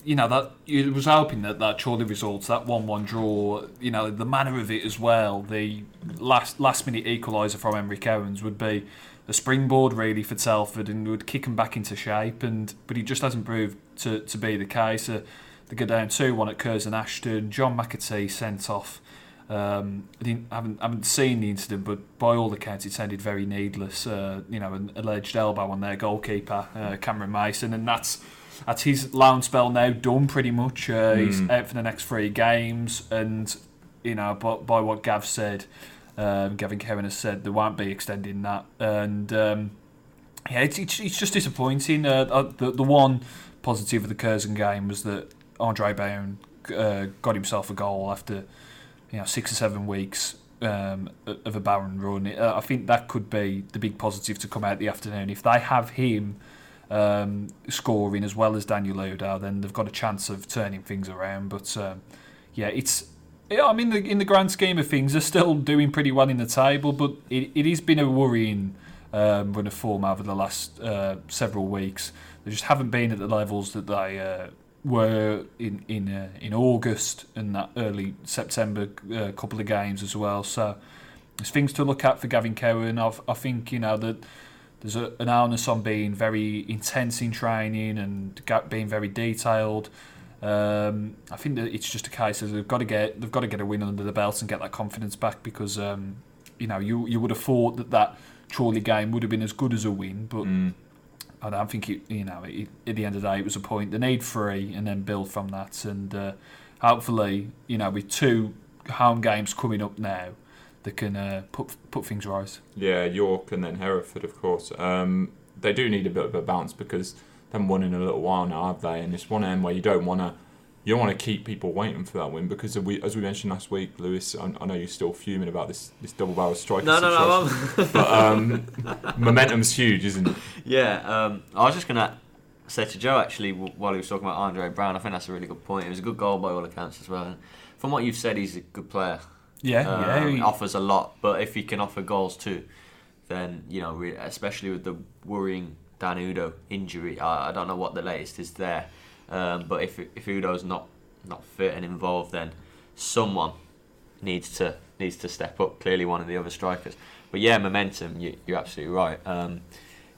you know that it was hoping that that Chorley results, that one-one draw, you know, the manner of it as well, the last last-minute equaliser from Emery Owens would be a springboard really for Telford and would kick him back into shape. And but he just hasn't proved to, to be the case. Uh, they go down two-one at Curzon Ashton. John McAtee sent off. Um, I haven't haven't seen the incident, but by all accounts, it sounded very needless. Uh, you know, an alleged elbow on their goalkeeper, uh, Cameron Mason, and that's that's his loan spell now done pretty much. Uh, He's Mm. out for the next three games, and you know, by, by what Gav said, um, Gavin Cowan has said they won't be extending that, and um, yeah, it's, it's, it's just disappointing. Uh, uh, the the one positive of the Curzon game was that Andre Bowen uh, got himself a goal after you know six or seven weeks um, of a barren run. Uh, I think that could be the big positive to come out the afternoon. If they have him um, scoring as well as Daniel Udoh, then they've got a chance of turning things around. But um, yeah, it's. Yeah, I mean, the, in the grand scheme of things, they're still doing pretty well in the table, but it, it has been a worrying um, run of form over the last uh, several weeks. They just haven't been at the levels that they uh, were in in uh, in August and that early September uh, couple of games as well. So there's things to look at for Gavin Cowan. I've, I think you know that there's a, an onus on being very intense in training and being very detailed. Um, I think that it's just a case of they've got to get they've got to get a win under the belt and get that confidence back because um, you know you you would have thought that that Chorley game would have been as good as a win, but Mm. I don't think it, you know it, at the end of the day it was a point. They need three and then build from that, and uh, hopefully you know with two home games coming up now, they can uh, put put things right. Yeah, York and then Hereford, of course. Um, they do need a bit of a bounce because they haven't won in a little while now, have they? And it's one end where you don't want to. You don't want to keep people waiting for that win because, we, as we mentioned last week, Lewis, I, I know you're still fuming about this this double barrel striker No, no, situation. no. I'm, but um, [laughs] momentum's huge, isn't it? yeah, um, I was just gonna say to Joe actually while he was talking about Andre Brown. I think that's a really good point. It was a good goal by all accounts as well. And from what you've said, he's a good player. Yeah, Um, yeah. he- offers a lot, but if he can offer goals too, then you know, re- especially with the worrying Dan Udoh injury, I, I don't know what the latest is there. Um, but if if Udoh's not not fit and involved, then someone needs to needs to step up. Clearly, one of the other strikers. But yeah, momentum. You, you're absolutely right. Um,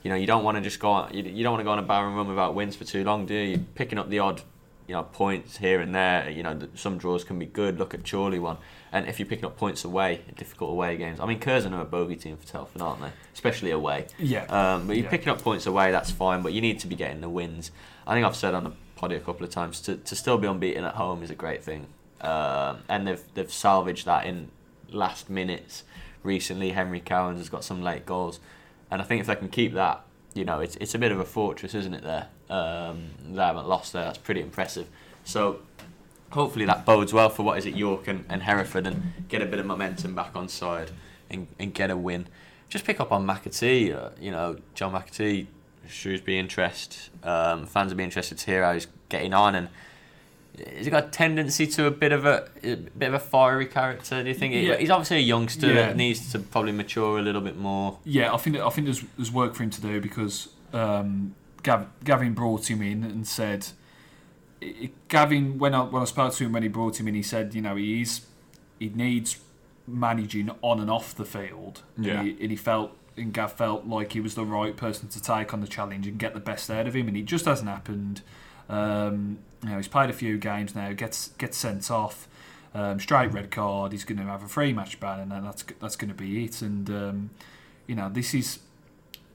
you know, you don't want to just go on. You, you don't want to go on a barren run without wins for too long, do you? You're picking up the odd, you know, points here and there. You know, some draws can be good. Look at Chorley one. And if you're picking up points away, difficult away games. I mean, Curzon are a bogey team for Telford, aren't they? Especially away. yeah. Um, but you're Yeah. picking up points away, that's fine. But you need to be getting the wins. I think I've said on the poddy a couple of times to, to still be unbeaten at home is a great thing. Um, and they've they've salvaged that in last minutes recently. Henry Cowans has got some late goals, and I think if they can keep that, you know, it's it's a bit of a fortress, isn't it? There, um, they haven't lost there. That's pretty impressive. So hopefully that bodes well for what is it York and, and Hereford and get a bit of momentum back on side and, and get a win. Just pick up on McAtee, uh, you know, John McAtee, Shrewsbury interest. Um, fans will be interested to hear how he's getting on and Has he got a tendency to a bit of a, a bit of a fiery character? Do you think? Yeah. He's obviously a youngster Yeah. that needs to probably mature a little bit more. Yeah, I think I think there's, there's work for him to do because um, Gav, Gavin brought him in and said, Gavin when I when I spoke to him when he brought him in, he said, you know, he's he needs managing on and off the field. Yeah. and he, and he felt and Gav felt like he was the right person to take on the challenge and get the best out of him, and it just hasn't happened. Um, you know, he's played a few games now, gets gets sent off. Um, straight red card. He's going to have a free match ban, and that's that's going to be it. And um, you know, this is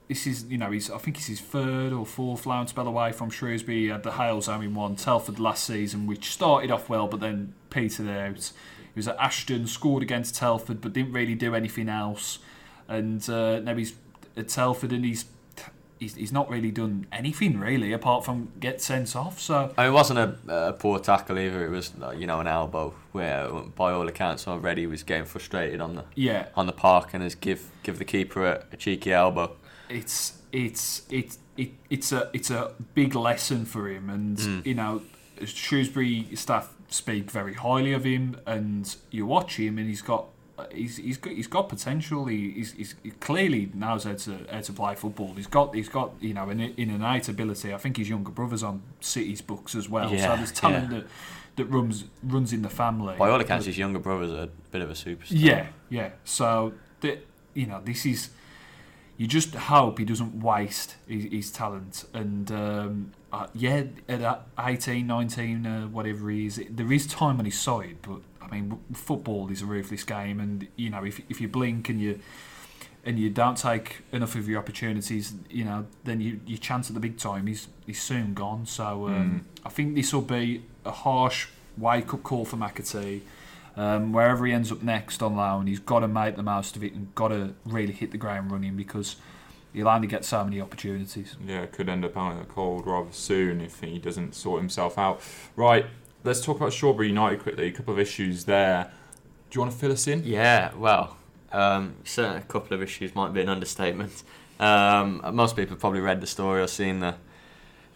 this is you know, he's I think it's his third or fourth loan spell away from Shrewsbury. He had the Halesowen, Telford last season, which started off well, but then petered out. He was at Ashton, scored against Telford, but didn't really do anything else. And uh, now he's at Telford, and he's he's, he's not really done anything really apart from get sent off. So I mean, it wasn't a, a poor tackle either. It was, you know, an elbow where, by all accounts, already he was getting frustrated on the yeah, on the park and has give give the keeper a, a cheeky elbow. It's it's it's it, it's a it's a big lesson for him, and Mm. you know, Shrewsbury staff speak very highly of him, and you watch him, and he's got. He's, he's got he's got potential. He, he's, he's he clearly knows how to how to play football. He's got he's got you know an, innate ability. I think his younger brother's on City's books as well. so Yeah, there's talent yeah. that that runs runs in the family. By all accounts, his younger brother's a bit of a superstar. Yeah, yeah. So the, you know, this is you just hope he doesn't waste his, his talent. And um, uh, yeah, at that 18, 19, uh, whatever he is, there is time on his side. But I mean, football is a ruthless game, and you know, if if you blink and you and you don't take enough of your opportunities, you know, then you, your chance at the big time is is soon gone. So um, I think this will be a harsh wake up call for McAtee. Um, wherever he ends up next on loan, he's got to make the most of it and got to really hit the ground running because he'll only get so many opportunities. Yeah, could end up out in the cold rather soon if he doesn't sort himself out. Right, let's talk about Shawbury United quickly. A couple of issues there. Do you want to fill us in? Yeah, well, um, certainly a couple of issues might be an understatement. Um, most people have probably read the story or seen the.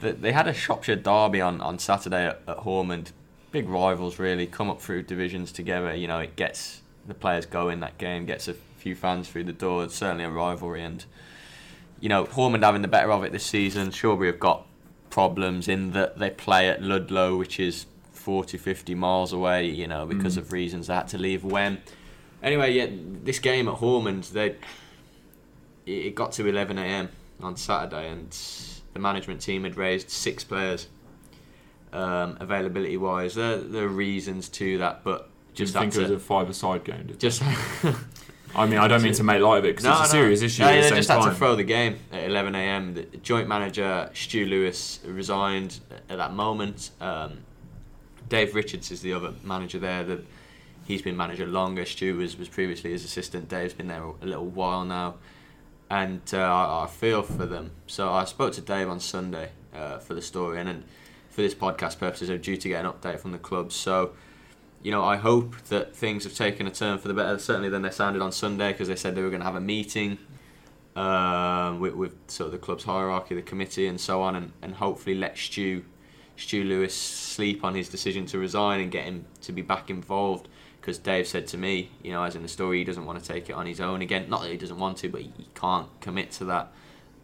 the they had a Shropshire derby on, on Saturday at, at Haughmond. Big rivals, really, come up through divisions together. You know, it gets the players going that game, gets a few fans through the door. It's certainly a rivalry, and you know, Haughmond having the better of it this season. Shawbury have got problems in that they play at Ludlow, which is 40, 50 miles away, you know, because Mm. of reasons they had to leave when. Anyway, yeah, this game at Haughmond, they it got to 11 a.m. on Saturday, and the management team had raised six players. Um, availability wise, there, there are reasons to that, but Just just think it was a five-a-side game. Just I mean, I don't mean to make light of it because it's a serious issue No, at the just time. had to throw the game at 11 a.m. The joint manager Stu Lewis resigned at that moment. Um, Dave Richards is the other manager there. That he's been manager longer. Stu was, was previously his assistant. Dave's been there a little while now, and uh, I, I feel for them. So I spoke to Dave on Sunday uh, for the story, and, and for this podcast purposes, I'm due to get an update from the club. So you know, I hope that things have taken a turn for the better, certainly than they sounded on Sunday, because they said they were going to have a meeting um, with, with sort of the club's hierarchy, the committee, and so on, and, and hopefully let Stu, Stu Lewis sleep on his decision to resign and get him to be back involved. Because Dave said to me, you know, as in the story, he doesn't want to take it on his own again. Not that he doesn't want to, but he can't commit to that.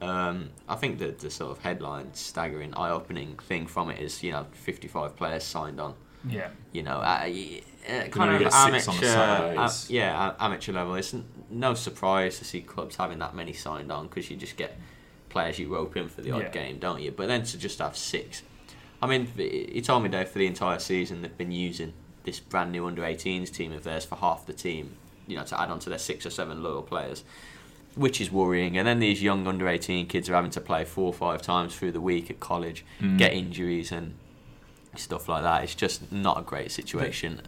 Um, I think that the sort of headline, staggering, eye-opening thing from it is, you know, 55 players signed on Yeah. you know, uh, uh, kind of amateur, uh, yeah, amateur level. It's n- no surprise to see clubs having that many signed on because you just get players you rope in for the odd Yeah. game, don't you? But then to just have six, I mean, he told me Dave for the entire season they've been using this brand new under 18s team of theirs for half the team, you know, to add on to their six or seven loyal players. Which is worrying, and then these young under eighteen kids are having to play four or five times through the week at college, Mm. get injuries and stuff like that. It's just not a great situation.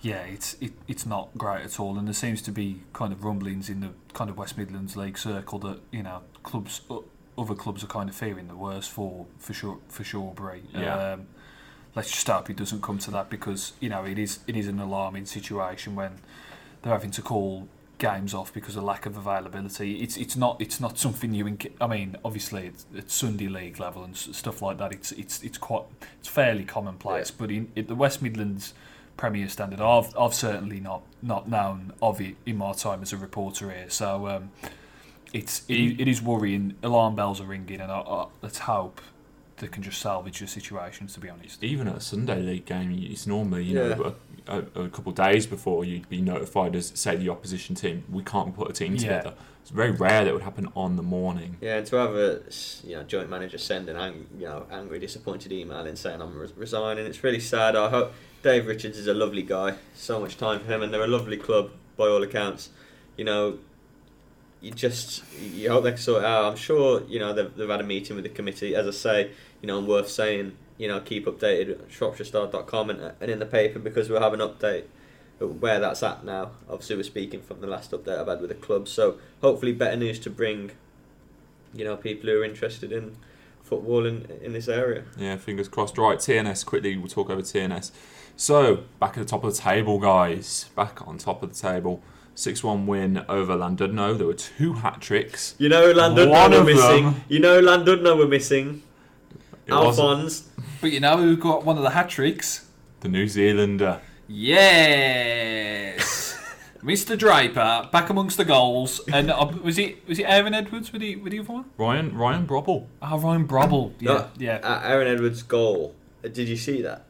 Yeah, it's it, it's not great at all, and there seems to be kind of rumblings in the kind of West Midlands League circle that you know clubs, other clubs are kind of fearing the worst for for sure for Shawbury. Yeah. Um, let's just hope it doesn't come to that because you know it is it is an alarming situation when they're having to call games off because of lack of availability. It's it's not it's not something you. Inc- I mean, obviously it's, it's Sunday league level and s- stuff like that. It's it's it's quite it's fairly commonplace. Yeah. But in, in the West Midlands Premier standard, I've I've certainly not not known of it in my time as a reporter here. So um, it's it, it is worrying. Alarm bells are ringing, and I, I, let's hope they can just salvage the situation. To be honest. Even at a Sunday league game, it's normally you Yeah. know a, a, a couple of days before you'd be notified as say the opposition team we can't put a team Yeah. together. It's very rare that it would happen on the morning. Yeah, and to have a you know joint manager send an ang- you know angry, disappointed email and saying I'm res- resigning, it's really sad. I hope Dave Richards is a lovely guy. So much time for him, and they're a lovely club by all accounts. You know, you just you hope they can sort it out. I'm sure you know they've, they've had a meeting with the committee. As I say, you know, i'm worth saying. You know, keep updated at shropshirestar.com and, and in the paper because we'll have an update where that's at now. Obviously, we're speaking from the last update I've had with the club, so hopefully better news to bring. You know, people who are interested in football in in this area. Yeah, fingers crossed. Right, TNS quickly. We'll talk over TNS. So back at the top of the table, guys. Back on top of the table. Six-one win over Llandudno. There were two hat tricks. You know, Llandudno One were missing. them- You know, Llandudno were missing. It Alphonse. But you know who got one of the hat tricks? the New Zealander. Yes, [laughs] Mr. Draper back amongst the goals, and uh, was it was it Aaron Edwards with the with the other one? Ryan Ryan Brobbel. Oh, Ryan Brobbel. Yeah, No, yeah. Uh, Aaron Edwards' goal. Uh, Did you see that?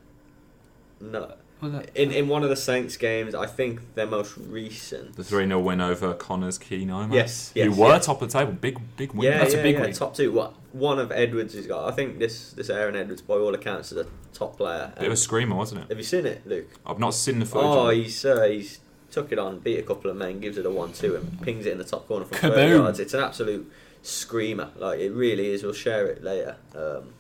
No. That- In in one of the Saints games, I think their most recent. The 3 0 win over Connah's Quay Noma. Yes, You were yeah. top of the table. Big big win. Yeah, That's a yeah, big yeah. win. Top two. What one of Edwards has got? I think this this Aaron Edwards, by all accounts, is a top player. Bit of a screamer, wasn't it? Have you seen it, Luke? I've not seen the footage. Oh, he's uh, he's took it on, beat a couple of men, gives it a one-two, and pings it in the top corner from Kaboom. 30 yards. It's an absolute screamer. Like it really is. We'll share it later. Um,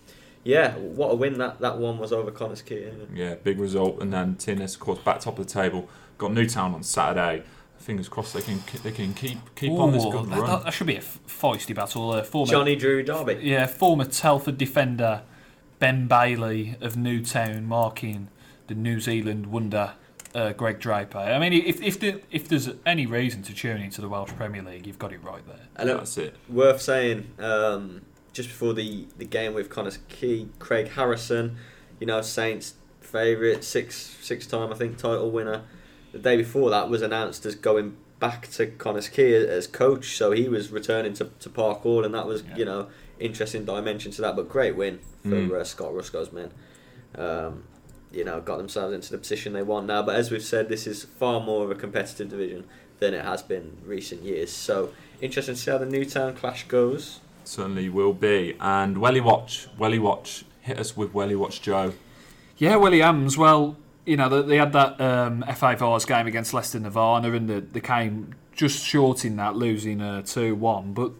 yeah, what a win that that one was over Connah's Quay. Yeah, big result. And then TNS, of course, back top of the table. Got Newtown on Saturday. Fingers crossed they can they can keep keep on this Ooh, good that, run. that- that should be a feisty battle. Uh, former, Johnny Drew Derby. yeah, former Telford defender Ben Bailey of Newtown marking the New Zealand wonder uh, Greg Draper. I mean, if if, the, if there's any reason to tune into the Welsh Premier League, you've got it right there. And it, That's it. worth saying, um, just before the, the game with Connah's Quay, Craig Harrison, you know, Saints favourite, six six time I think title winner. The day before that was announced as going back to Connah's Quay as coach, so he was returning to, to Park Hall, and that was Yeah. you know interesting dimension to that. But great win for Mm. uh, Scott Ruscoe's men. Um, you know, got themselves into the position they want now. But as we've said, this is far more of a competitive division than it has been recent years. So interesting to see how the Newtown clash goes. Certainly will be. And Welly Watch, Welly Watch, hit us with Welly Watch Joe. Yeah, Williams. Well, you know they, they had that um, FA Vase game against Leicester Nirvana, and the, they came just short in that, losing uh, two one. But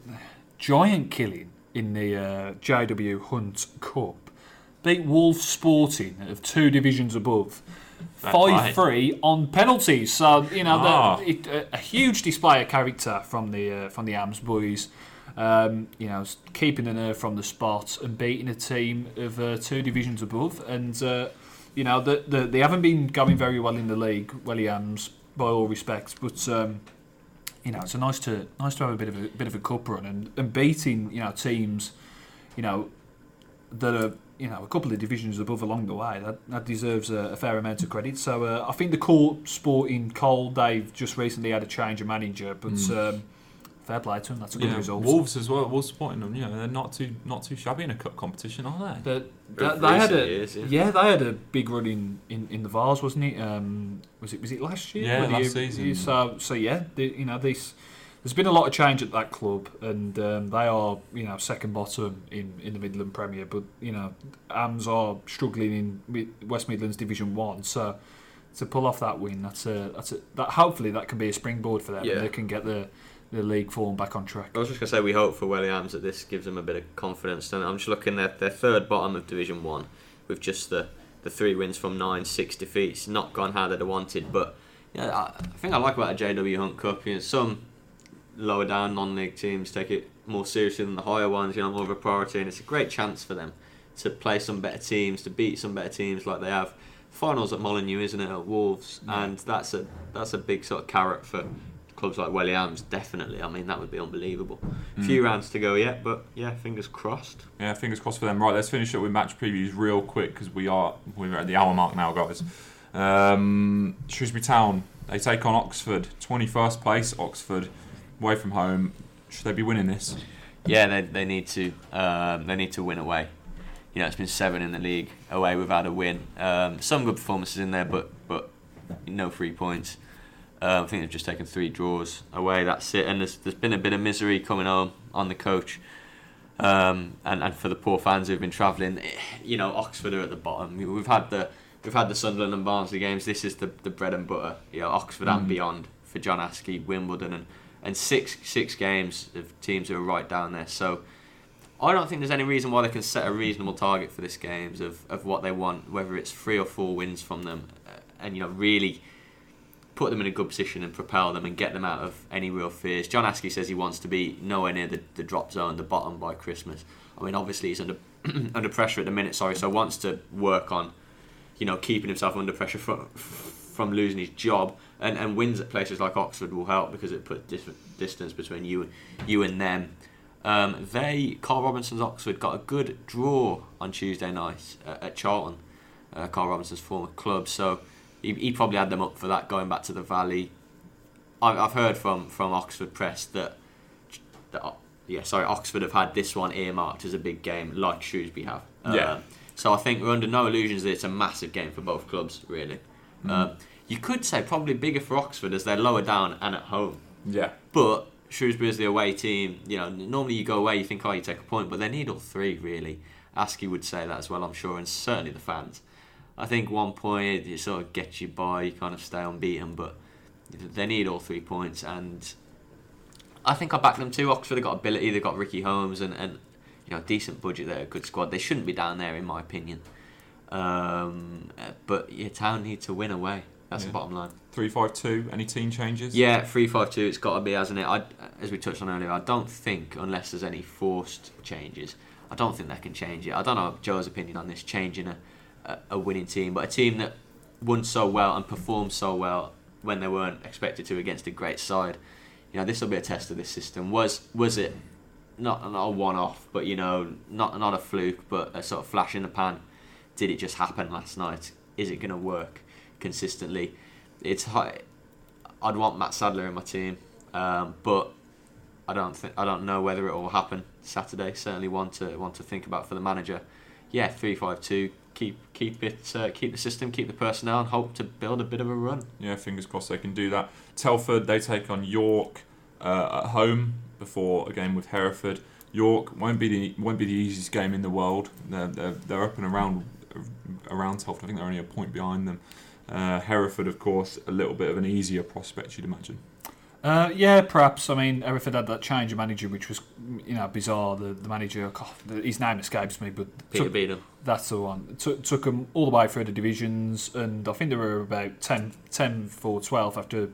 giant killing in the uh, JW Hunt Cup. Beat Wolves Sporting of two divisions above. Five three on penalties. So you know Ah. the, it, a, a huge display of character from the uh, from the Ams boys. Um, you know, keeping the nerve from the spot and beating a team of uh, two divisions above. And uh, you know, the, the, they haven't been going very well in the league, Williams, by all respects. But um, you know, it's a nice to nice to have a bit of a bit of a cup run and, and beating you know teams, you know, that are you know a couple of divisions above along the way. That that deserves a, a fair amount of credit. So uh, I think the court sporting Cole they've just recently had a change of manager, but. Mm. Um, Fair play to them. That's a good Yeah, result. Wolves as well. Wolves supporting them. You know, they're not too not too shabby in a cup competition, are they? But that, they had a years, yeah. yeah. they had a big run in, in, in the Vase, wasn't it? Um, was it was it last year? Yeah, last year- season. So so yeah, the, you know this. There's been a lot of change at that club, and um, they are you know second bottom in, in the Midland Premier. But you know, Ams are struggling in West Midlands Division One. So to pull off that win, that's a that's a that hopefully that can be a springboard for them. Yeah. and They can get the the league form back on track. I was just going to say we hope for Williams that this gives them a bit of confidence. And I'm just looking at their third bottom of Division One, with just the, the three wins from nine, six defeats. Not gone how they'd have wanted, but yeah, I, I think I like about a JW Hunt Cup. You know, some lower down non-league teams take it more seriously than the higher ones. You know, more of a priority, and it's a great chance for them to play some better teams, to beat some better teams like they have. Finals at Molineux, isn't it, at Wolves, Yeah. and that's a that's a big sort of carrot for clubs like Welly Arms, definitely. I mean, that would be unbelievable. A Mm. few rounds to go yet, but yeah, fingers crossed. Yeah, fingers crossed for them. Right, let's finish up with match previews real quick because we are we're at the hour mark now, guys. Um, Shrewsbury Town they take on Oxford, twenty first place. Oxford, away from home. Should they be winning this? Yeah, they, they need to um, they need to win away. You know, it's been seven in the league away without a win. Um, some good performances in there, but but no three points. Um, I think they've just taken three draws away. That's it. And there's there's been a bit of misery coming home on the coach, um, and and for the poor fans who've been travelling. eh, You know, Oxford are at the bottom. We've had the we've had the Sunderland and Barnsley games. This is the, the bread and butter. You know, Oxford and Mhm. beyond for John Askey, Wimbledon, and and six six games of teams who are right down there. So I don't think there's any reason why they can set a reasonable target for this games of, of what they want, whether it's three or four wins from them, uh, and you know really put them in a good position and propel them and get them out of any real fears. John Askey says he wants to be nowhere near the, the drop zone, the bottom by Christmas. I mean, obviously he's under [clears throat] under pressure at the minute, sorry, so wants to work on, you know, keeping himself under pressure from from losing his job. And, and wins at places like Oxford will help because it puts dis- distance between you you and them. Um, they, Karl Robinson's Oxford, got a good draw on Tuesday night uh, at Charlton, uh, Karl Robinson's former club. So he, he probably had them up for that going back to the Valley. I, I've heard from, from Oxford press that, that, yeah, sorry, Oxford have had this one earmarked as a big game, like Shrewsbury have. Yeah. Um, so I think we're under no illusions that it's a massive game for both clubs, really. Mm. Um, you could say probably bigger for Oxford as they're lower down and at home. Yeah, But Shrewsbury is the away team. You know, normally you go away, you think, oh, you take a point, but they need all three really. Askey would say that as well, I'm sure, and certainly the fans. I think one point it sort of gets you by, you kind of stay unbeaten, but they need all three points, and I think I back them too. Oxford have got ability, they've got Ricky Holmes, and, and you know, decent budget there, a good squad. They shouldn't be down there, in my opinion. Um, but your town need to win away. That's Yeah. the bottom line. three five two. Any team changes? Yeah, three five two. It's got to be, hasn't it? I, as we touched on earlier, I don't think unless there's any forced changes, I don't think they can change it. I don't know Joe's opinion on this changing a, a, winning team, but a team that won so well and performed so well when they weren't expected to against a great side. You know, this will be a test of this system. Was was it not not a one off, but you know, not not a fluke, but a sort of flash in the pan? Did it just happen last night? Is it going to work consistently? It's high. I'd want Matt Sadler in my team, um, but I don't think I don't know whether it will happen Saturday. Certainly one to one to think about for the manager. Yeah, three five two. Keep keep it uh, keep the system, keep the personnel, and hope to build a bit of a run. Yeah, fingers crossed they can do that. Telford they take on York uh, at home before a game with Hereford. York won't be the won't be the easiest game in the world. They're, they're, they're up and around around Telford. I think they're only a point behind them. Uh, Hereford, of course, a little bit of an easier prospect, you'd imagine. Uh, yeah, perhaps. I mean, Hereford had that change of manager, which was, you know, bizarre. The, the manager, God, his name escapes me, but Peter took, Beadle. That's the one. Took, took them all the way through the divisions, and I think they were about 10, 10 for 12 after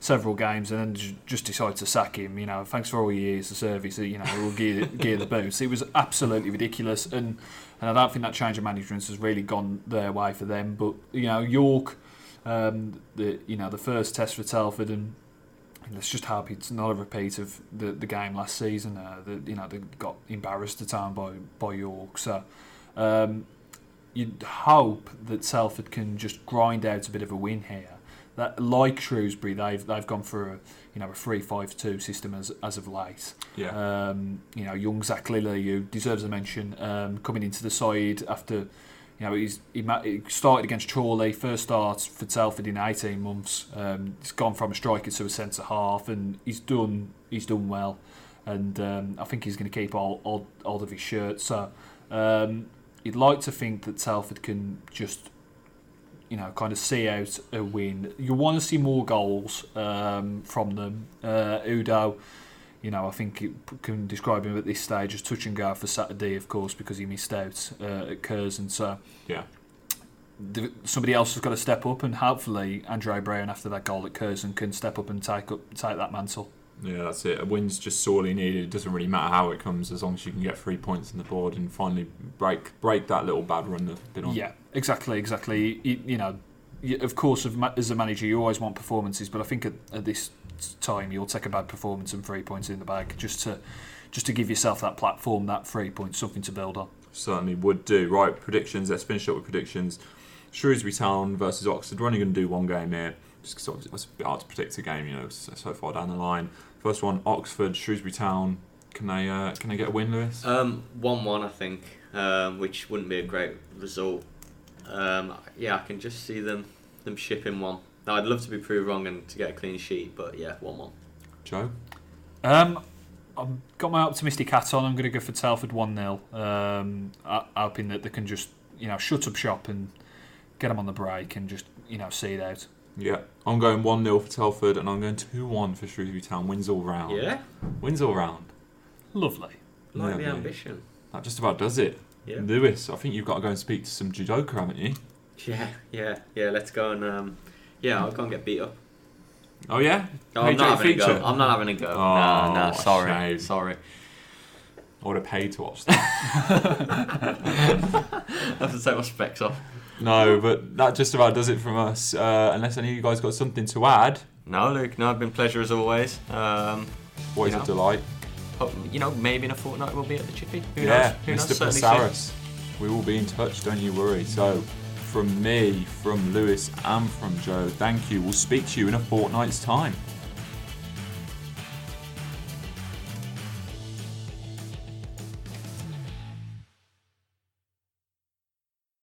several games, and then just decided to sack him. You know, thanks for all your years of service. You know, we'll gear, [laughs] gear the boots. It was absolutely ridiculous, and and I don't think that change of management has really gone their way for them. But you know, York, um, the you know the first test for Telford, and let's just hope it's not a repeat of the, the game last season. Uh, you know, they got embarrassed the time by by York, so. Um, You'd hope that Telford can just grind out a bit of a win here. That, like Shrewsbury, they've they've gone for a you know a three-five-two system as as of late. Yeah. Um, you know, young Zach Lilly, who deserves a mention, um, coming into the side after, you know, he's he, started against Chorley, first start for Telford in 18 months. Um, he's gone from a striker to a centre half, and he's done he's done well, and um, I think he's going to keep all, all hold of his shirts. So um, you'd like to think that Telford can just. You know, kind of see out a win. You want to see more goals um, from them. Uh, Udoh, you know, I think you can describe him at this stage as touch and go for Saturday, of course, because he missed out uh, at Curzon. So Yeah. somebody else has got to step up, and hopefully Andre Brown, after that goal at Curzon, can step up and take up take that mantle. Yeah, that's it. A win's just sorely needed. It doesn't really matter how it comes, as long as you can get three points on the board and finally break break that little bad run they've been on. Yeah, exactly, exactly. You, you know, of course, as a manager, you always want performances, but I think at, at this time you'll take a bad performance and three points in the bag just to just to give yourself that platform, that three points, something to build on. Certainly would do. Right, predictions. Let's finish up with predictions. Shrewsbury Town versus Oxford. We're only going to do one game here, just because it's a bit hard to predict a game, you know, so, so far down the line. First one, Oxford, Shrewsbury Town. Can they uh, can they get a win, Lewis? Um, one-one, I think, um, which wouldn't be a great result. Um, yeah, I can just see them them shipping one. Now, I'd love to be proved wrong and to get a clean sheet, but yeah, one-one. Joe. Um, I've got my optimistic hat on. I'm going to go for Telford 1 0, um, hoping that they can just, you know, shut up shop and get them on the break and just, you know, see it out. Yeah, I'm going one 0 for Telford, and I'm going two one for Shrewsbury Town. Wins all round. Yeah, Wins all round. Lovely. like the ambition. That just about does it. Yeah. Lewis, I think you've got to go and speak to some judoka, haven't you? Yeah, yeah, yeah. Let's go and um, yeah, I'll go and get beat up. Oh yeah. Oh, Hey, I'm not having a feature. go. I'm not having a go. Oh, no, no, sorry, shame. sorry. I would have paid to watch that. I have to take my specs off. No, but that just about does it from us. Uh, unless any of you guys got something to add, No, Luke. No, it's been a pleasure as always. Um, always a delight. you know, maybe in a fortnight we'll be at the Chippy. Who yeah, knows? Who knows? Mr. Certainly soon. We will be in touch, don't you worry. So, from me, from Lewis, and from Joe, thank you. We'll speak to you in a fortnight's time.